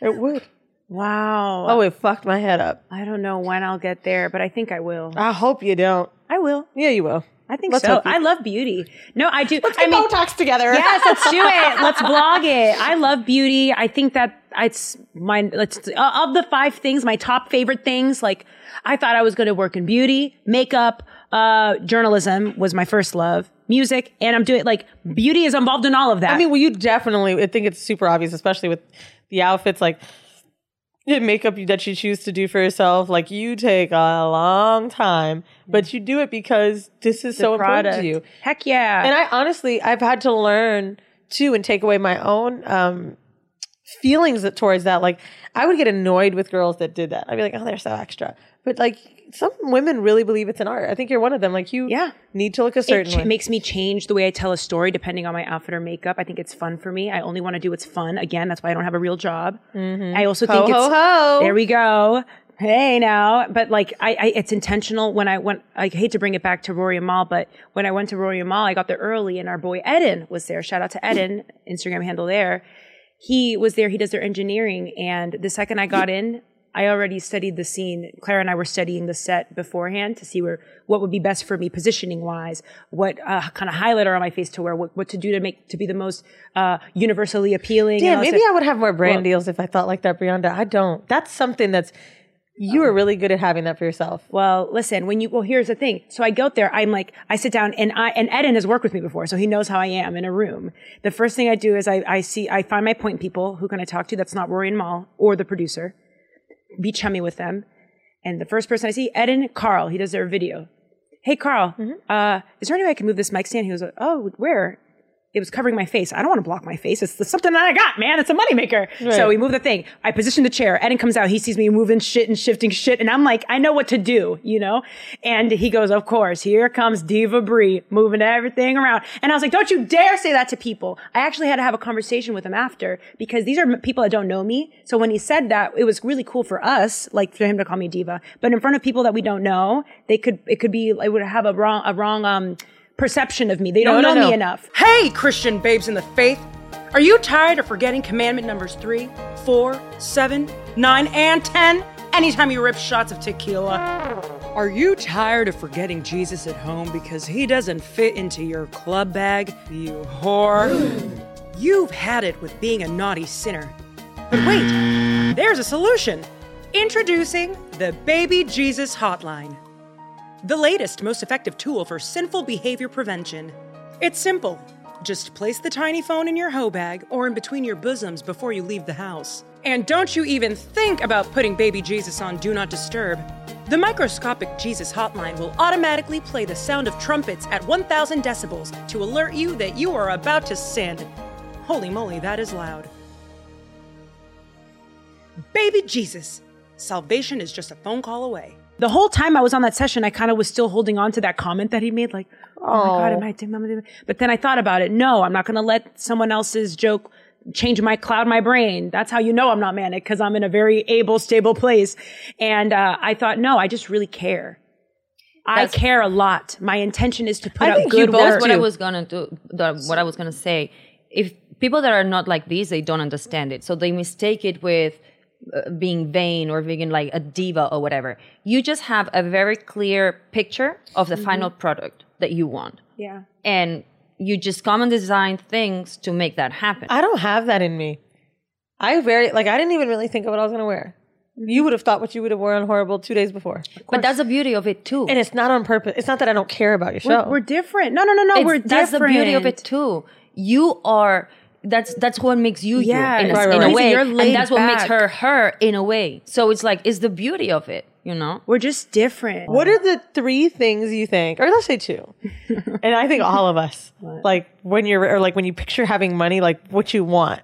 It would." Wow. Oh, it fucked my head up. I don't know when I'll get there, but I think I will. I hope you don't. I will. Yeah, you will. I think Let's so. hope I love beauty. No, I do. Let's I get mean, Botox together. [LAUGHS] yes, let's do it. [LAUGHS] Let's blog it. I love beauty. I think that it's my let's uh, of the five things, my top favorite things. Like I thought I was going to work in beauty, makeup, uh, journalism was my first love, music, and I'm doing like beauty is involved in all of that. I mean, well, you definitely. I think it's super obvious, especially with the outfits, like the makeup that you choose to do for yourself. Like you take a long time, but you do it because this is so important to you. Heck yeah. And I honestly, I've had to learn too and take away my own um, feelings that, towards that. Like, I would get annoyed with girls that did that. I'd be like, oh, they're so extra. But like, some women really believe it's an art. I think you're one of them. Like, you Yeah. need to look a it certain ch- way. makes me change the way I tell a story depending on my outfit or makeup. I think it's fun for me. I only want to do what's fun. Again, that's why I don't have a real job. I also Mm-hmm. Ho, think ho, it's ho. there we go. Hey now, but like I, I, it's intentional. When I went, I hate to bring it back to Rory and Mal, but when I went to Rory and Mal, I got there early, and our boy Eden was there. Shout out to Eden, Instagram handle there. He was there. He does their engineering, and the second I got in, I already studied the scene. Claire and I were studying the set beforehand to see where what would be best for me positioning wise, what uh, kind of highlighter on my face to wear, what, what to do to make to be the most uh, universally appealing. Yeah, maybe. I would have more brand Well- deals if I thought like that, Brianda. I don't. That's something that's you are really good at having that for yourself. Well, listen, when you, well, here's the thing. So I go out there, I'm like, I sit down and I, and Eden has worked with me before, so he knows how I am in a room. The first thing I do is I, I see, I find my point people who can I talk to that's not Rory and Mal or the producer, be chummy with them. And the first person I see, Eden Carl, he does their video. Hey, Carl, uh, is there any way I can move this mic stand? He was like, oh, where? It was covering my face. I don't want to block my face. It's something that I got, man. It's a moneymaker. So we move the thing. I position the chair. Eden comes out. He sees me moving shit and shifting shit. And I'm like, I know what to do, you know? And he goes, of course, here comes Diva Bree moving everything around. And I was like, don't you dare say that to people. I actually had to have a conversation with him after because these are people that don't know me. So when he said that, it was really cool for us, like for him to call me Diva. But in front of people that we don't know, they could, it could be, it would have a wrong, a wrong, um, perception of me. They don't No, no, know no. me enough. Hey, Christian babes in the faith. Are you tired of forgetting commandment numbers three, four, seven, nine, and 10 anytime you rip shots of tequila? Are you tired of forgetting Jesus at home because he doesn't fit into your club bag, you whore? [GASPS] You've had it with being a naughty sinner. But wait, there's a solution. Introducing the Baby Jesus Hotline the latest, most effective tool for sinful behavior prevention. It's simple. Just place the tiny phone in your hoe bag or in between your bosoms before you leave the house. And don't you even think about putting baby Jesus on Do Not Disturb. The microscopic Jesus hotline will automatically play the sound of trumpets at 1000 decibels to alert you that you are about to sin. Holy moly, that is loud. Baby Jesus, salvation is just a phone call away. The whole time I was on that session, I kind of was still holding on to that comment that he made, like, oh, my God, am I doing, am I doing? But then I thought about it. No, I'm not going to let someone else's joke change my cloud my brain. That's how you know I'm not manic because I'm in a very able, stable place. And uh, I thought, no, I just really care. I That's- care a lot. My intention is to put I out think you good both work. That's what I was gonna do. The, what I was gonna say. If people that are not like this, they don't understand it, so they mistake it with Uh, being vain or being like a diva or whatever. You just have a very clear picture of the mm-hmm. final product that you want, yeah. and you just come and design things to make that happen. I don't have that in me. I very like I didn't even really think of what I was gonna wear. Mm-hmm. You would have thought what you would have worn horrible two days before. but that's the beauty of it too. And it's not on purpose. It's not that I don't care about your show. We're, we're different. No, no, no, no. It's- we're different. that's the beauty of it too. You are. That's that's what makes you Yeah, you in a, right, in right, a right. way, You're and that's what makes her her in a way. So it's like it's the beauty of it, you know. We're just different. what are the three things you think, or let's say two, [LAUGHS] and I think all of us, like when you're, or like when you picture having money, like what you want.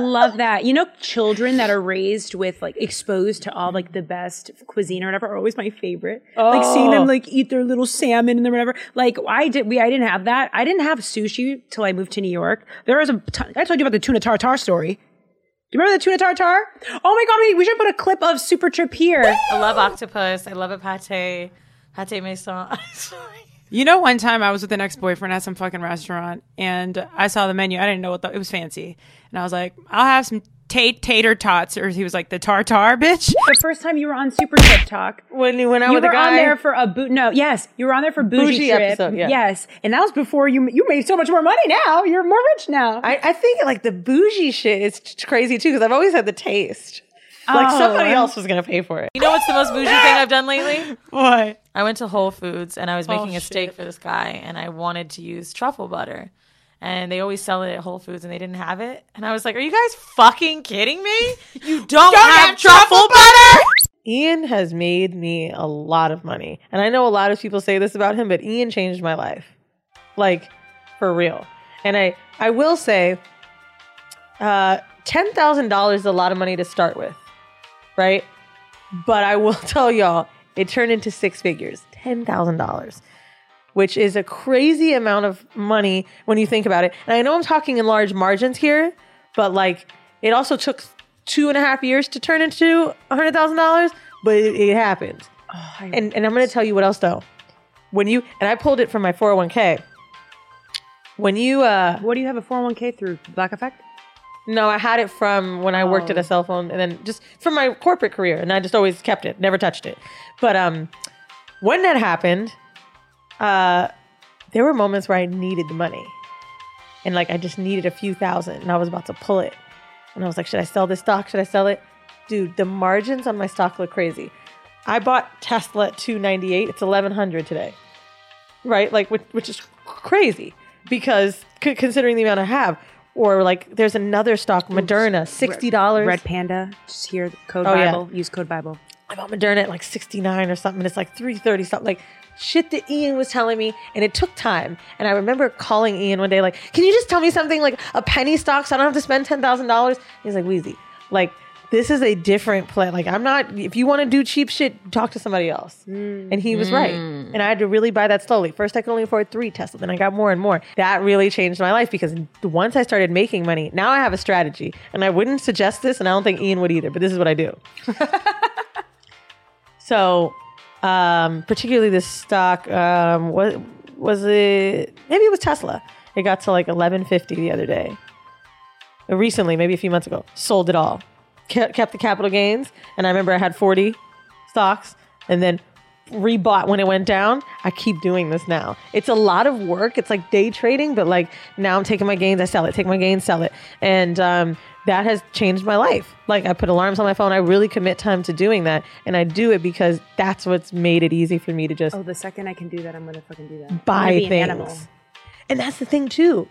Love that. You know, children that are raised with like exposed to all like the best cuisine or whatever are always my favorite. Like seeing them oh. like eat their little salmon and whatever. Like I did, we I didn't have that. I didn't have sushi till I moved to New York. There was a ton, I told you about the tuna tartar story. Do you remember the tuna tartar? Oh my god, we, we should put a clip of Super Trip here. I love octopus. I love a pate. Pate maison. [LAUGHS] You know, one time I was with an ex boyfriend at some fucking restaurant and I saw the menu. I didn't know what the, it was fancy. And I was like, I'll have some tate tater tots. Or he was like, the tartar, bitch. The first time you were on Super Trip Talk, When you went out you with were a guy, on there for a boot. No, yes, you were on there for bougie, Bougie trip. episode, yeah. Yes, and that was before you. You made so much more money. Now you're more rich now. I, I think like the bougie shit is t- crazy too because I've always had the taste. Like Oh, somebody else was gonna pay for it. You know what's the most bougie thing I've done lately? [LAUGHS] What? I went to Whole Foods and I was oh, making a shit. steak for this guy and I wanted to use truffle butter. And they always sell it at Whole Foods and they didn't have it. And I was like, Are you guys fucking kidding me? You don't, have, truffle butter? Ian has made me a lot of money. And I know a lot of people say this about him, but Ian changed my life. Like for real. And I I will say uh $10,000 is a lot of money to start with. Right? But I will [LAUGHS] tell y'all, it turned into six figures. $10,000. Which is a crazy amount of money when you think about it. And I know I'm talking in large margins here, but like it also took two and a half years to turn into $100,000, but it, it happened. and, and I'm going to tell you what else though. When you, and I pulled it from my 401k. When you, uh, what do you have a 401k through Black Effect? no, I had it from when I worked at a cell phone and then just from my corporate career and I just always kept it, never touched it. But um when that happened, uh there were moments where I needed the money. And like I just needed a few thousand and I was about to pull it. And I was like, should I sell this stock? Should I sell it? Dude, the margins on my stock look crazy. I bought Tesla at 298. It's 1100 today. Right? Like which, which is crazy because c- considering the amount I have or like there's another stock Moderna, $60. Red Panda. Just hear the code Oh, yeah. Bible. Use code Bible. I bought Moderna at like 69 or something. And it's like 330 something. Like shit that Ian was telling me. And it took time. And I remember calling Ian one day, like, can you just tell me something like a penny stock so I don't have to spend $10,000? He's like, Weezy, like, this is a different play. Like, I'm not, if you want to do cheap shit, talk to somebody else. Mm. And he was right. Mm. And I had to really buy that slowly. First, I could only afford three Tesla. Then I got more and more. That really changed my life because once I started making money, now I have a strategy. And I wouldn't suggest this, and I don't think Ian would either, but this is what I do. [LAUGHS] So, um, particularly this stock, um, was was it? Maybe it was Tesla. It got to like eleven fifty the other day. Recently, maybe a few months ago, sold it all, kept, the capital gains, and I remember I had forty stocks, and then rebought when it went down. I keep doing this now. It's a lot of work. It's like day trading, but like now I'm taking my gains, I sell it, take my gains, sell it, and um, that has changed my life. Like I put alarms on my phone. I really commit time to doing that, and I do it because that's what's made it easy for me to just Oh, the second I can do that, I'm gonna fucking do that. Buy an things. animal. And that's the thing too.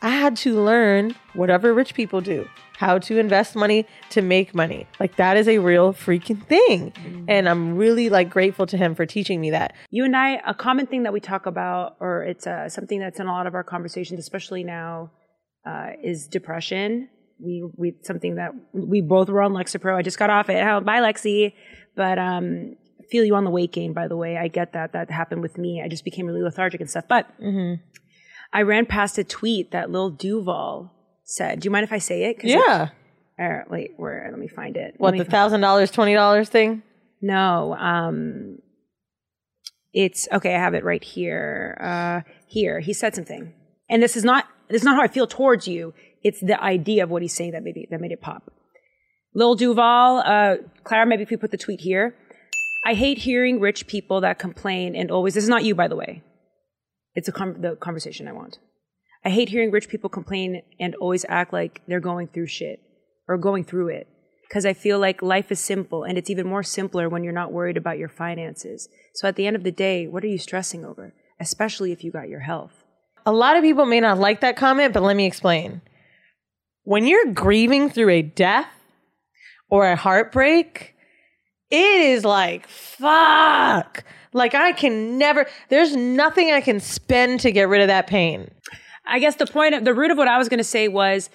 I had to learn whatever rich people do. how to invest money to make money. Like that is a real freaking thing. And I'm really like grateful to him for teaching me that. You and I, a common thing that we talk about, or it's uh, something that's in a lot of our conversations, especially now, uh, is depression. We we something that we both were on Lexapro. I just got off it. Oh, bye, Lexi. But um, feel you on the weight gain. By the way, I get that. That happened with me. I just became really lethargic and stuff. But I ran past a tweet that Lil Duval said. Do you mind if I say it? 'Cause it- Yeah. uh, wait, where? Let me find it. What the thousand dollars, twenty dollars thing? no, um, it's okay. I have it right here. Uh, here, he said something, and this is not this is not how I feel towards you. It's the idea of what he's saying that made it, that made it pop. Lil Duval, uh, Clara, maybe if we put the tweet here. I hate hearing rich people that complain and always. This is not you, by the way. It's com- the conversation I want. I hate hearing rich people complain and always act like they're going through shit or going through it. Because I feel like life is simple and it's even more simpler when you're not worried about your finances. So at the end of the day, what are you stressing over? Especially if you got your health. A lot of people may not like that comment, but let me explain. When you're grieving through a death or a heartbreak, it is like, fuck. Like, I can never, there's nothing I can spend to get rid of that pain. I guess the point of the root of what I was going to say was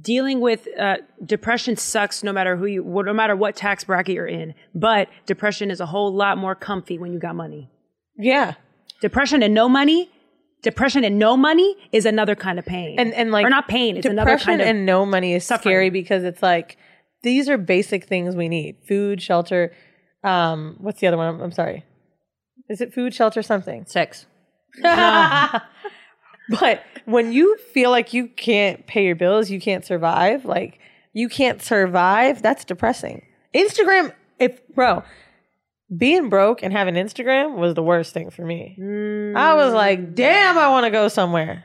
dealing with uh, depression sucks no matter who you, no matter what tax bracket you're in. But depression is a whole lot more comfy when you got money. Yeah. Depression and no money, depression and no money is another kind of pain. And, and like, or not pain, it's another depression kind of and no money is suffering. scary because it's like, these are basic things we need food, shelter. Um, what's the other one? I'm, I'm sorry. Is it food, shelter, something? Sex. [LAUGHS] But when you feel like you can't pay your bills, you can't survive, like you can't survive, that's depressing. Instagram, if bro, being broke and having Instagram was the worst thing for me. I was like, damn, I want to go somewhere.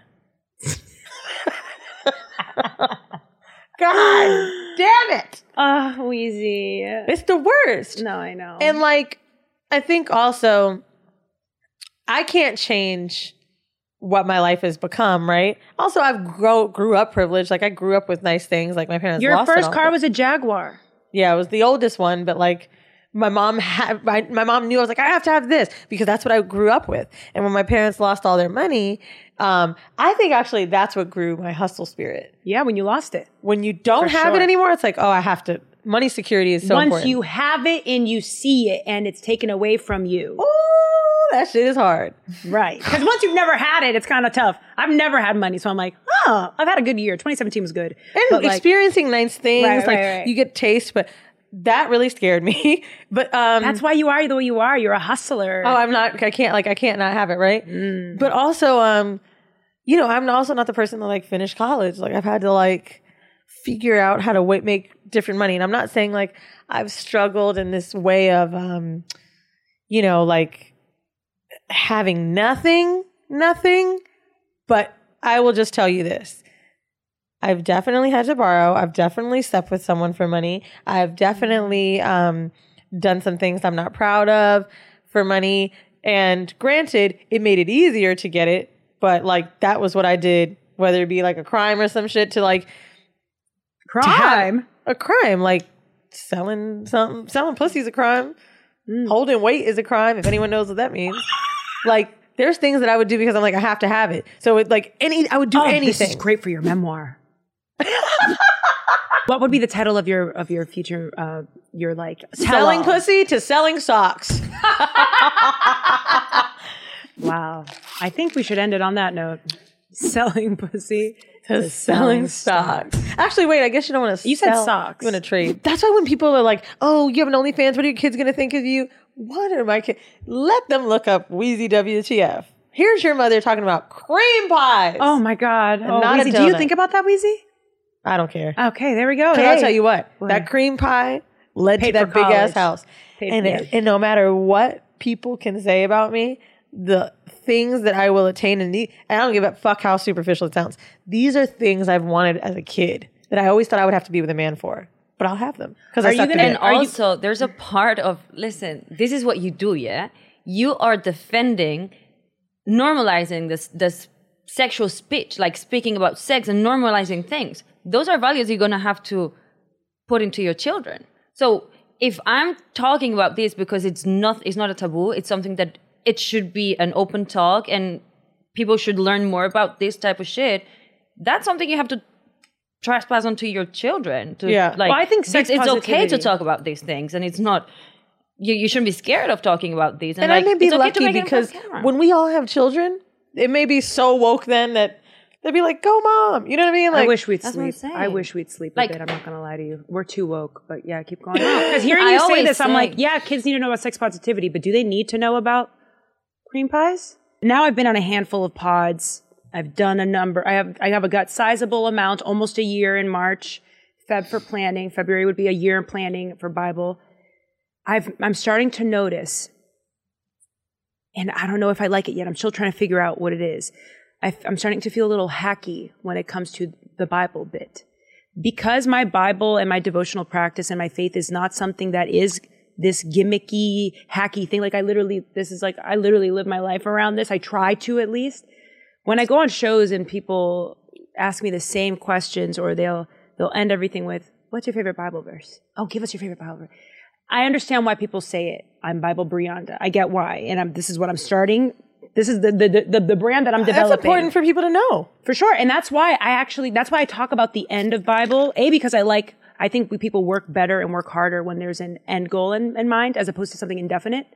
[LAUGHS] God damn it. Ah, Weezy. It's the worst. No, I know. And like, I think also, I can't change what my life has become, right? Also, I've grow, grew up privileged. Like, I grew up with nice things. Like, my parents. your lost it first all, car was a Jaguar. yeah, it was the oldest one, but like. My mom had my, my mom knew I was like I have to have this because that's what I grew up with. And when my parents lost all their money, um, I think actually that's what grew my hustle spirit. Yeah, when you lost it. When you don't For have sure. it anymore, it's like oh I have to. Money security is so Once important. you have it and you see it and it's taken away from you. Ooh, that shit is hard. Right. Because once you've never had it, it's kind of tough. I've never had money, so I'm like, oh, I've had a good year. 2017 was good. and But, like, experiencing nice things Right, like right, right. you get taste but that really scared me [LAUGHS] but um that's why you are the way you are. You're a hustler. oh i'm not i can't like i can't not have it right Mm. but also um you know i'm also not the person that like finished college like i've had to like figure out how to w- make different money and i'm not saying like i've struggled in this way of um you know like having nothing nothing but i will just tell you this I've definitely had to borrow. I've definitely slept with someone for money. I've definitely um, done some things I'm not proud of for money. And granted, it made it easier to get it, but like that was what I did, whether it be like a crime or some shit to like crime. a crime, like selling some selling pussy is a crime. Holding weight is a crime. If anyone knows what that means, like there's things that I would do because I'm like I have to have it. So it like any I would do Oh, anything. This is great for your memoir. [LAUGHS] what would be the title of your of your future uh your like Selling tell-all? pussy to selling socks. [LAUGHS] Wow. I think we should end it on that note. Selling pussy. to selling socks. Actually, wait. I guess you don't want to. You said socks. You want to trade. That's why when people are like, "Oh, you have an OnlyFans. What are your kids going to think of you?" What are my kids? Let them look up Weezy WTF. Here's your mother talking about cream pies. Oh my God. Oh, not a Weezy, do you think about that, Weezy? I don't care. Okay, there we go. But I'll tell you what, that cream pie led Paid to that for big ass house. Paid- and, it, and no matter what people can say about me, the things that I will attain and need, I don't give a fuck how superficial it sounds. These are things I've wanted as a kid that I always thought I would have to be with a man for, but I'll have them because Are I you suck gonna- at And it. Are you- also, there's a part of listen. This is what you do, yeah. You are defending, normalizing this this sexual speech, like speaking about sex and normalizing things. Those are values you're gonna have to put into your children. So if I'm talking about this because it's not it's not a taboo, it's something that it should be an open talk and people should learn more about this type of shit. That's something you have to trespass onto your children. To, Yeah. like Well, I think it's, sex it's okay to talk about these things, and it's not. You, you shouldn't be scared of talking about these. And like, I may be it's okay to lucky make it on because when we all have children, it may be so woke then that they'd be like, "Go, mom!" You know what I mean? Like, I wish we'd That's what I'm sleep. I wish we'd sleep Like- a bit. I'm not gonna lie to you. We're too woke, but yeah, keep going. [LAUGHS] Because hearing I you say always this, I'm say- like, yeah, kids need to know about sex positivity, but do they need to know about cream pies? Now I've been on a handful of pods. I've done a number. I have I have a gut sizable amount, almost a year in March. Feb for planning. February would be a year in planning for Bible. I've I'm starting to notice, and I don't know if I like it yet. I'm still trying to figure out what it is. I, I'm starting to feel a little hacky when it comes to the Bible bit. Because my Bible and my devotional practice and my faith is not something that is this gimmicky, hacky thing. Like I literally, this is like, I literally live my life around this. I try to at least. When I go on shows and people ask me the same questions or they'll, they'll end everything with, what's your favorite Bible verse? Oh, give us your favorite Bible verse. I understand why people say it. I'm Bible Brianda. I get why. And I'm, this is what I'm starting. This is the, the, the, the brand that I'm developing. that's important for people to know. For sure. And that's why I actually, that's why I talk about the end of Bible. A, because I like, I think we, people work better and work harder when there's an end goal in, in mind as opposed to something indefinite.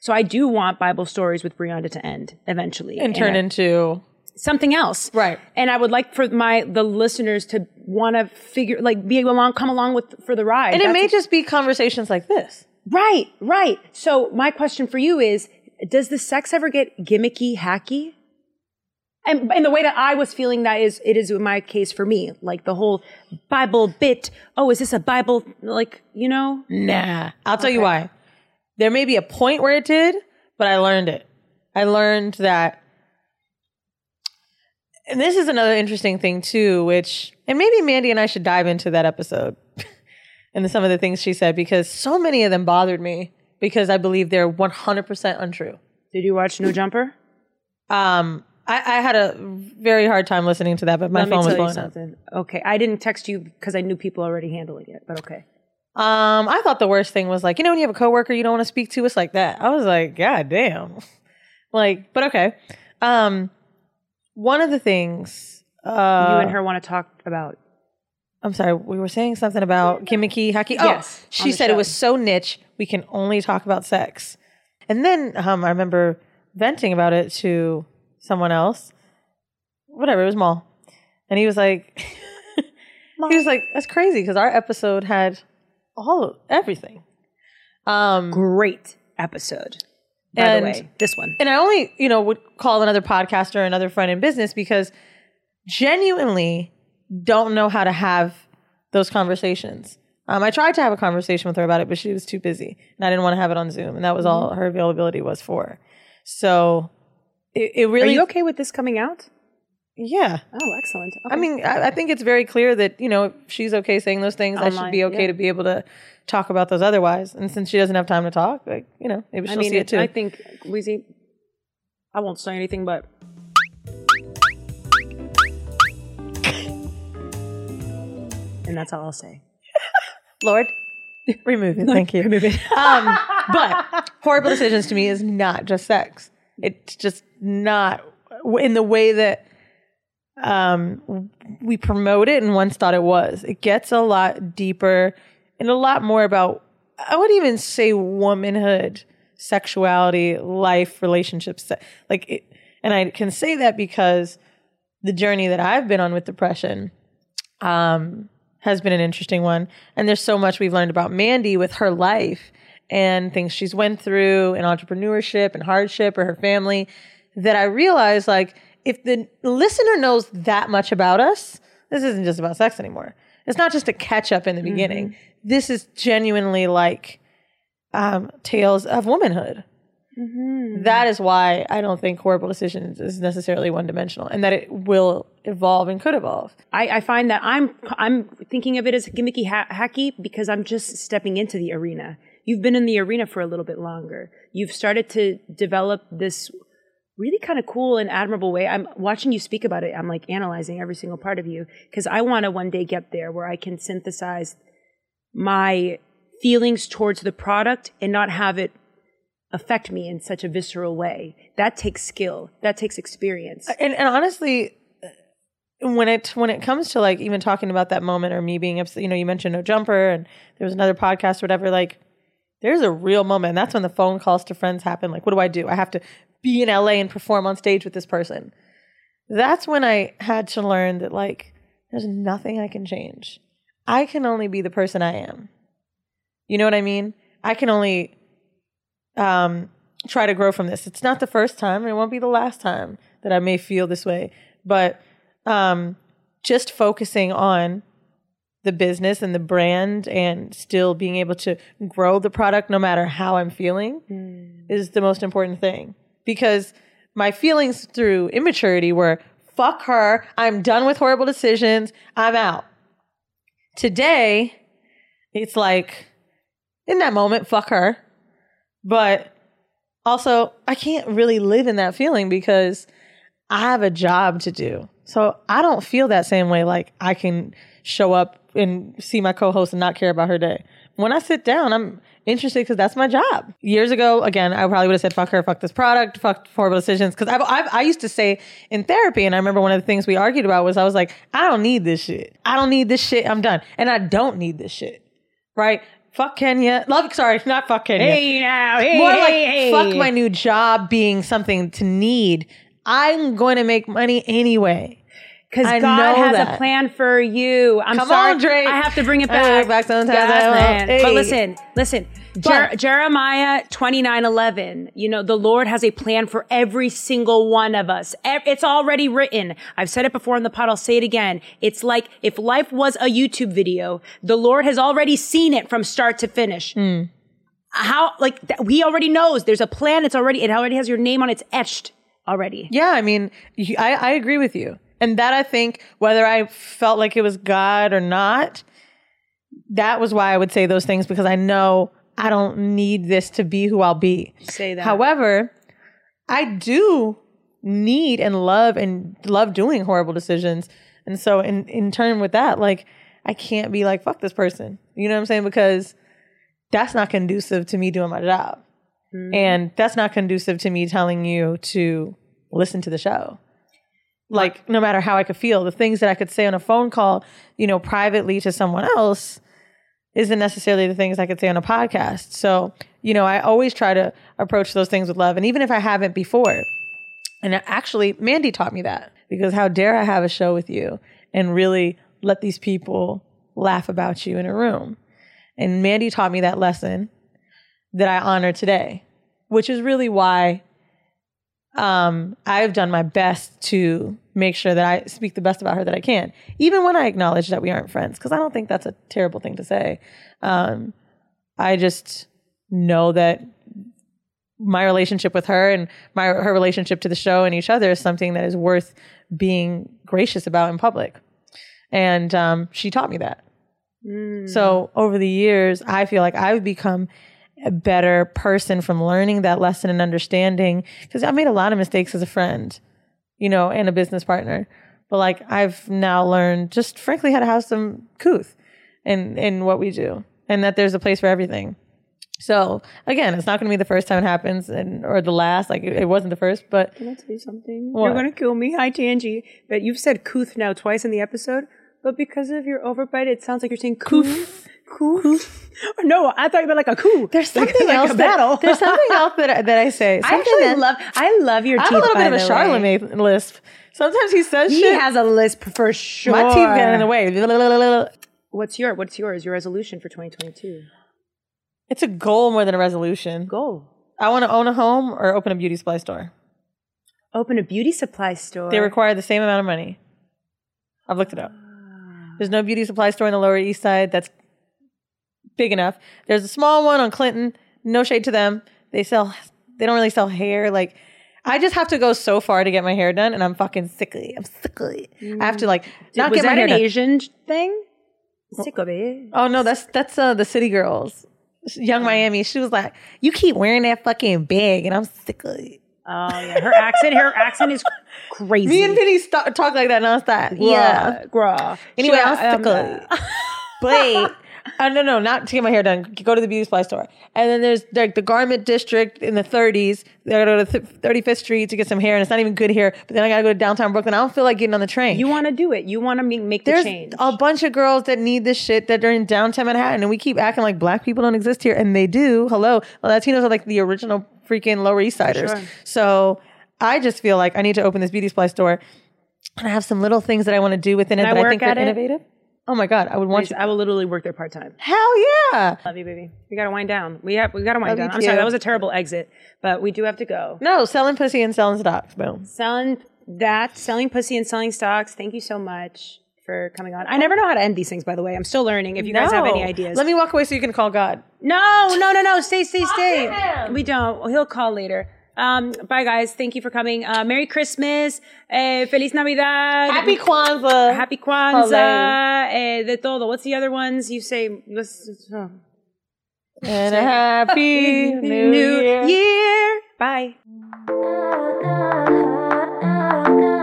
So I do want Bible stories with Brianda to end eventually. And turn I- into something else. Right. And I would like for my, the listeners to want to figure, like be along, come along with, for the ride. and it That's may just be conversations like this. Right, right. So my question for you is, does the sex ever get gimmicky, hacky? And in the way that I was feeling that is, it is in my case for me, like the whole Bible bit. Oh, is this a Bible? Like, you know? Nah. I'll tell you why. There may be a point where it did, but I learned it. I learned that. And this is another interesting thing, too, which, and maybe Mandii and I should dive into that episode [LAUGHS] and some of the things she said, because so many of them bothered me because I believe they're 100% untrue. Did you watch No Jumper? Um, I, I had a very hard time listening to that, but my Let phone was blowing up. something. Okay, I didn't text you because I knew people already handling it, but okay. Um, I thought the worst thing was like, you know, when you have a coworker you don't want to speak to, it's like that. I was like, God damn. [LAUGHS] like, but okay. Um, one of the things, uh, you and her want to talk about. I'm sorry, we were saying something about gimmicky, hacky. Oh, Yes, she said it was so niche, we can only talk about sex. And then um, I remember venting about it to someone else. Whatever, it was Mal. And he was like, [LAUGHS] he was like, that's crazy because our episode had all of everything. Um, Great episode, by And- the way. This one. and I only, you know, would call another podcaster another friend in business because genuinely don't know how to have those conversations. Um, I tried to have a conversation with her about it, but she was too busy, and I didn't want to have it on Zoom, and that was all her availability was for. So it, it Are really, you okay with this coming out? yeah. Oh, excellent. I mean, I, I think it's very clear that you know if she's okay saying those things, I should be okay yeah. to be able to talk about those otherwise. And since she doesn't have time to talk, like you know, maybe she'll mean, see it too. I think Weezy. I won't say anything, but [LAUGHS] and that's all I'll say. Lord, [LAUGHS] remove it. Thank you. remove it. [LAUGHS] Um, but horrible decisions to me is not just sex. It's just not in the way that um, we promote it and once thought it was. It gets a lot deeper and a lot more about, I would even say womanhood, sexuality, life, relationships. Like, it, and I can say that because the journey that I've been on with depression, um, has been an interesting one. And there's so much we've learned about Mandii with her life and things she's went through and entrepreneurship and hardship or her family that I realized like if the listener knows that much about us, this isn't just about sex anymore. It's not just a catch up in the beginning. This is genuinely like um, tales of womanhood. Mm-hmm. That is why I don't think horrible decisions is necessarily one dimensional and that it will evolve and could evolve. I, I find that I'm I'm thinking of it as gimmicky ha- hacky because I'm just stepping into the arena. You've been in the arena for a little bit longer. You've started to develop this really kind of cool and admirable way. I'm watching you speak about it. I'm like analyzing every single part of you because I want to one day get there where I can synthesize my feelings towards the product and not have it affect me in such a visceral way. That takes skill. That takes experience. and, and honestly uh, when it when it comes to like even talking about that moment or me being upset you know you mentioned no jumper and there was another podcast or whatever like there's a real moment. That's when the phone calls to friends happen. Like what do i do? I have to be in la and perform on stage with this person. That's when i had to learn that like there's nothing i can change. I can only be the person i am. You know what i mean? I can only um try to grow from this it's not the first time and it won't be the last time that i may feel this way but um, just focusing on the business and the brand and still being able to grow the product no matter how I'm feeling is the most important thing. Because my feelings through immaturity were fuck her, I'm done with horrible decisions, I'm out. Today, it's like in that moment, fuck her. But also, I can't really live in that feeling because I have a job to do. So I don't feel that same way. Like I can show up and see my co-host and not care about her day. When I sit down, I'm interested because that's my job. Years ago, again, I probably would have said, "Fuck her, fuck this product, fuck horrible decisions." Because I've, I've, I used to say in therapy, and I remember one of the things we argued about was I was like, "I don't need this shit. I don't need this shit. I'm done, and I don't need this shit." Right? Fuck Kenya. Love. Sorry, not fuck Kenya. Hey now, hey, More like hey. fuck my new job being something to need. I'm going to make money anyway. Because God know has that. a plan for you. I'm Come sorry. on, Drake. I have to bring it back. back sometimes, Yes, man. But Hey. listen, listen. Jer- Jeremiah 29 11. You know, the Lord has a plan for every single one of us. It's already written. I've said it before in the pod. I'll say it again. It's like if life was a YouTube video, the Lord has already seen it from start to finish. Hmm. How, like, that, he already knows there's a plan. It's already, it already has your name on it. It's etched already. Yeah, I mean, I, I agree with you. And that I think, whether I felt like it was God or not, that was why I would say those things because I know I don't need this to be who I'll be. Say that. However, I do need and love and love doing horrible decisions. And so in in turn with that, like I can't be like fuck this person. You know what I'm saying? Because that's not conducive to me doing my job. Mm-hmm. And that's not conducive to me telling you to listen to the show. Like no matter how I could feel, the things that I could say on a phone call, you know, privately to someone else isn't necessarily the things I could say on a podcast. So, you know, I always try to approach those things with love. And even if I haven't before, and actually, Mandii taught me that because how dare I have a show with you and really let these people laugh about you in a room? And Mandii taught me that lesson that I honor today, which is really why um, I've done my best to make sure that I speak the best about her that I can, even when I acknowledge that we aren't friends, because I don't think that's a terrible thing to say. Um, I just know that my relationship with her and my her relationship to the show and each other is something that is worth being gracious about in public. And um, she taught me that. So over the years, I feel like I've become a better person from learning that lesson and understanding because I made a lot of mistakes as a friend, you know, and a business partner. But like I've now learned just frankly how to have some couth in in what we do and that there's a place for everything. So again, it's not going to be the first time it happens and or the last. Like it, it wasn't the first, but Can I tell you something? What? You're gonna kill me. Hi, Tangy. But you've said couth now twice in the episode. But because of your overbite, it sounds like you're saying Coof. Or [LAUGHS] no, I thought you meant like a coup. there's something like else battle. That, [LAUGHS] there's something else that I- that I say. [LAUGHS] I actually that- love. I love your I teeth. have a little bit of a. Charlemagne lisp. Sometimes he says He shit. has a lisp for sure. my teeth get in the way. What's your What's yours? Your resolution for 2022? It's a goal more than a resolution. Goal. I want to own a home or open a beauty supply store. Open a beauty supply store. They require the same amount of money. I've looked it up. Ah. There's no beauty supply store in the Lower East Side that's big enough. There's a small one on Clinton. No shade to them. They sell. They don't really sell hair. Like, I just have to go so far to get my hair done, and I'm fucking sickly. I'm sickly. I have to like not was get my hair an done. Asian thing? Sick of it. Oh no, that's that's uh, the City Girls, Young Miami. She was like, "You keep wearing that fucking bag," and I'm sick of it. Oh yeah, her accent, her accent is crazy. Me and Penny st- talk like that nonstop. Yeah. Bruh. Anyway, She- I'm um, stickly. [LAUGHS] But uh, no, no, not to get my hair done. Go to the beauty supply store, and then there's like the garment district in the 30s. I gotta go to th- 35th Street to get some hair, and it's not even good hair. But then I gotta go to downtown Brooklyn. I don't feel like getting on the train. You want to do it. You want to make, make the there's change. a bunch of girls that need this shit that are in downtown Manhattan, and we keep acting like black people don't exist here, and they do. Hello, Latinos are like the original freaking Lower East Siders. Sure. So I just feel like I need to open this beauty supply store, and I have some little things that I want to do within it I that I work think are it? innovative. Oh my god, I would want Please, you. I will literally work there part time. Hell yeah! Love you, baby. We gotta wind down. We have we gotta wind Love down. I'm sorry, that was a terrible exit, but we do have to go. No, selling pussy and selling stocks. Boom. Selling that, selling pussy and selling stocks. Thank you so much for coming on. I never know how to end these things, by the way. I'm still learning. If you guys have any ideas, Let me walk away so you can call God. No, no, no, no. Stay, stay, stay. We don't. He'll call later. Um, bye, guys. Thank you for coming. Uh, Merry Christmas. Eh, Feliz Navidad. Happy Kwanzaa. Happy Kwanzaa. Eh, de todo. What's the other ones you say? And a happy [LAUGHS] new, new year. year. Bye. Ah, ah, ah,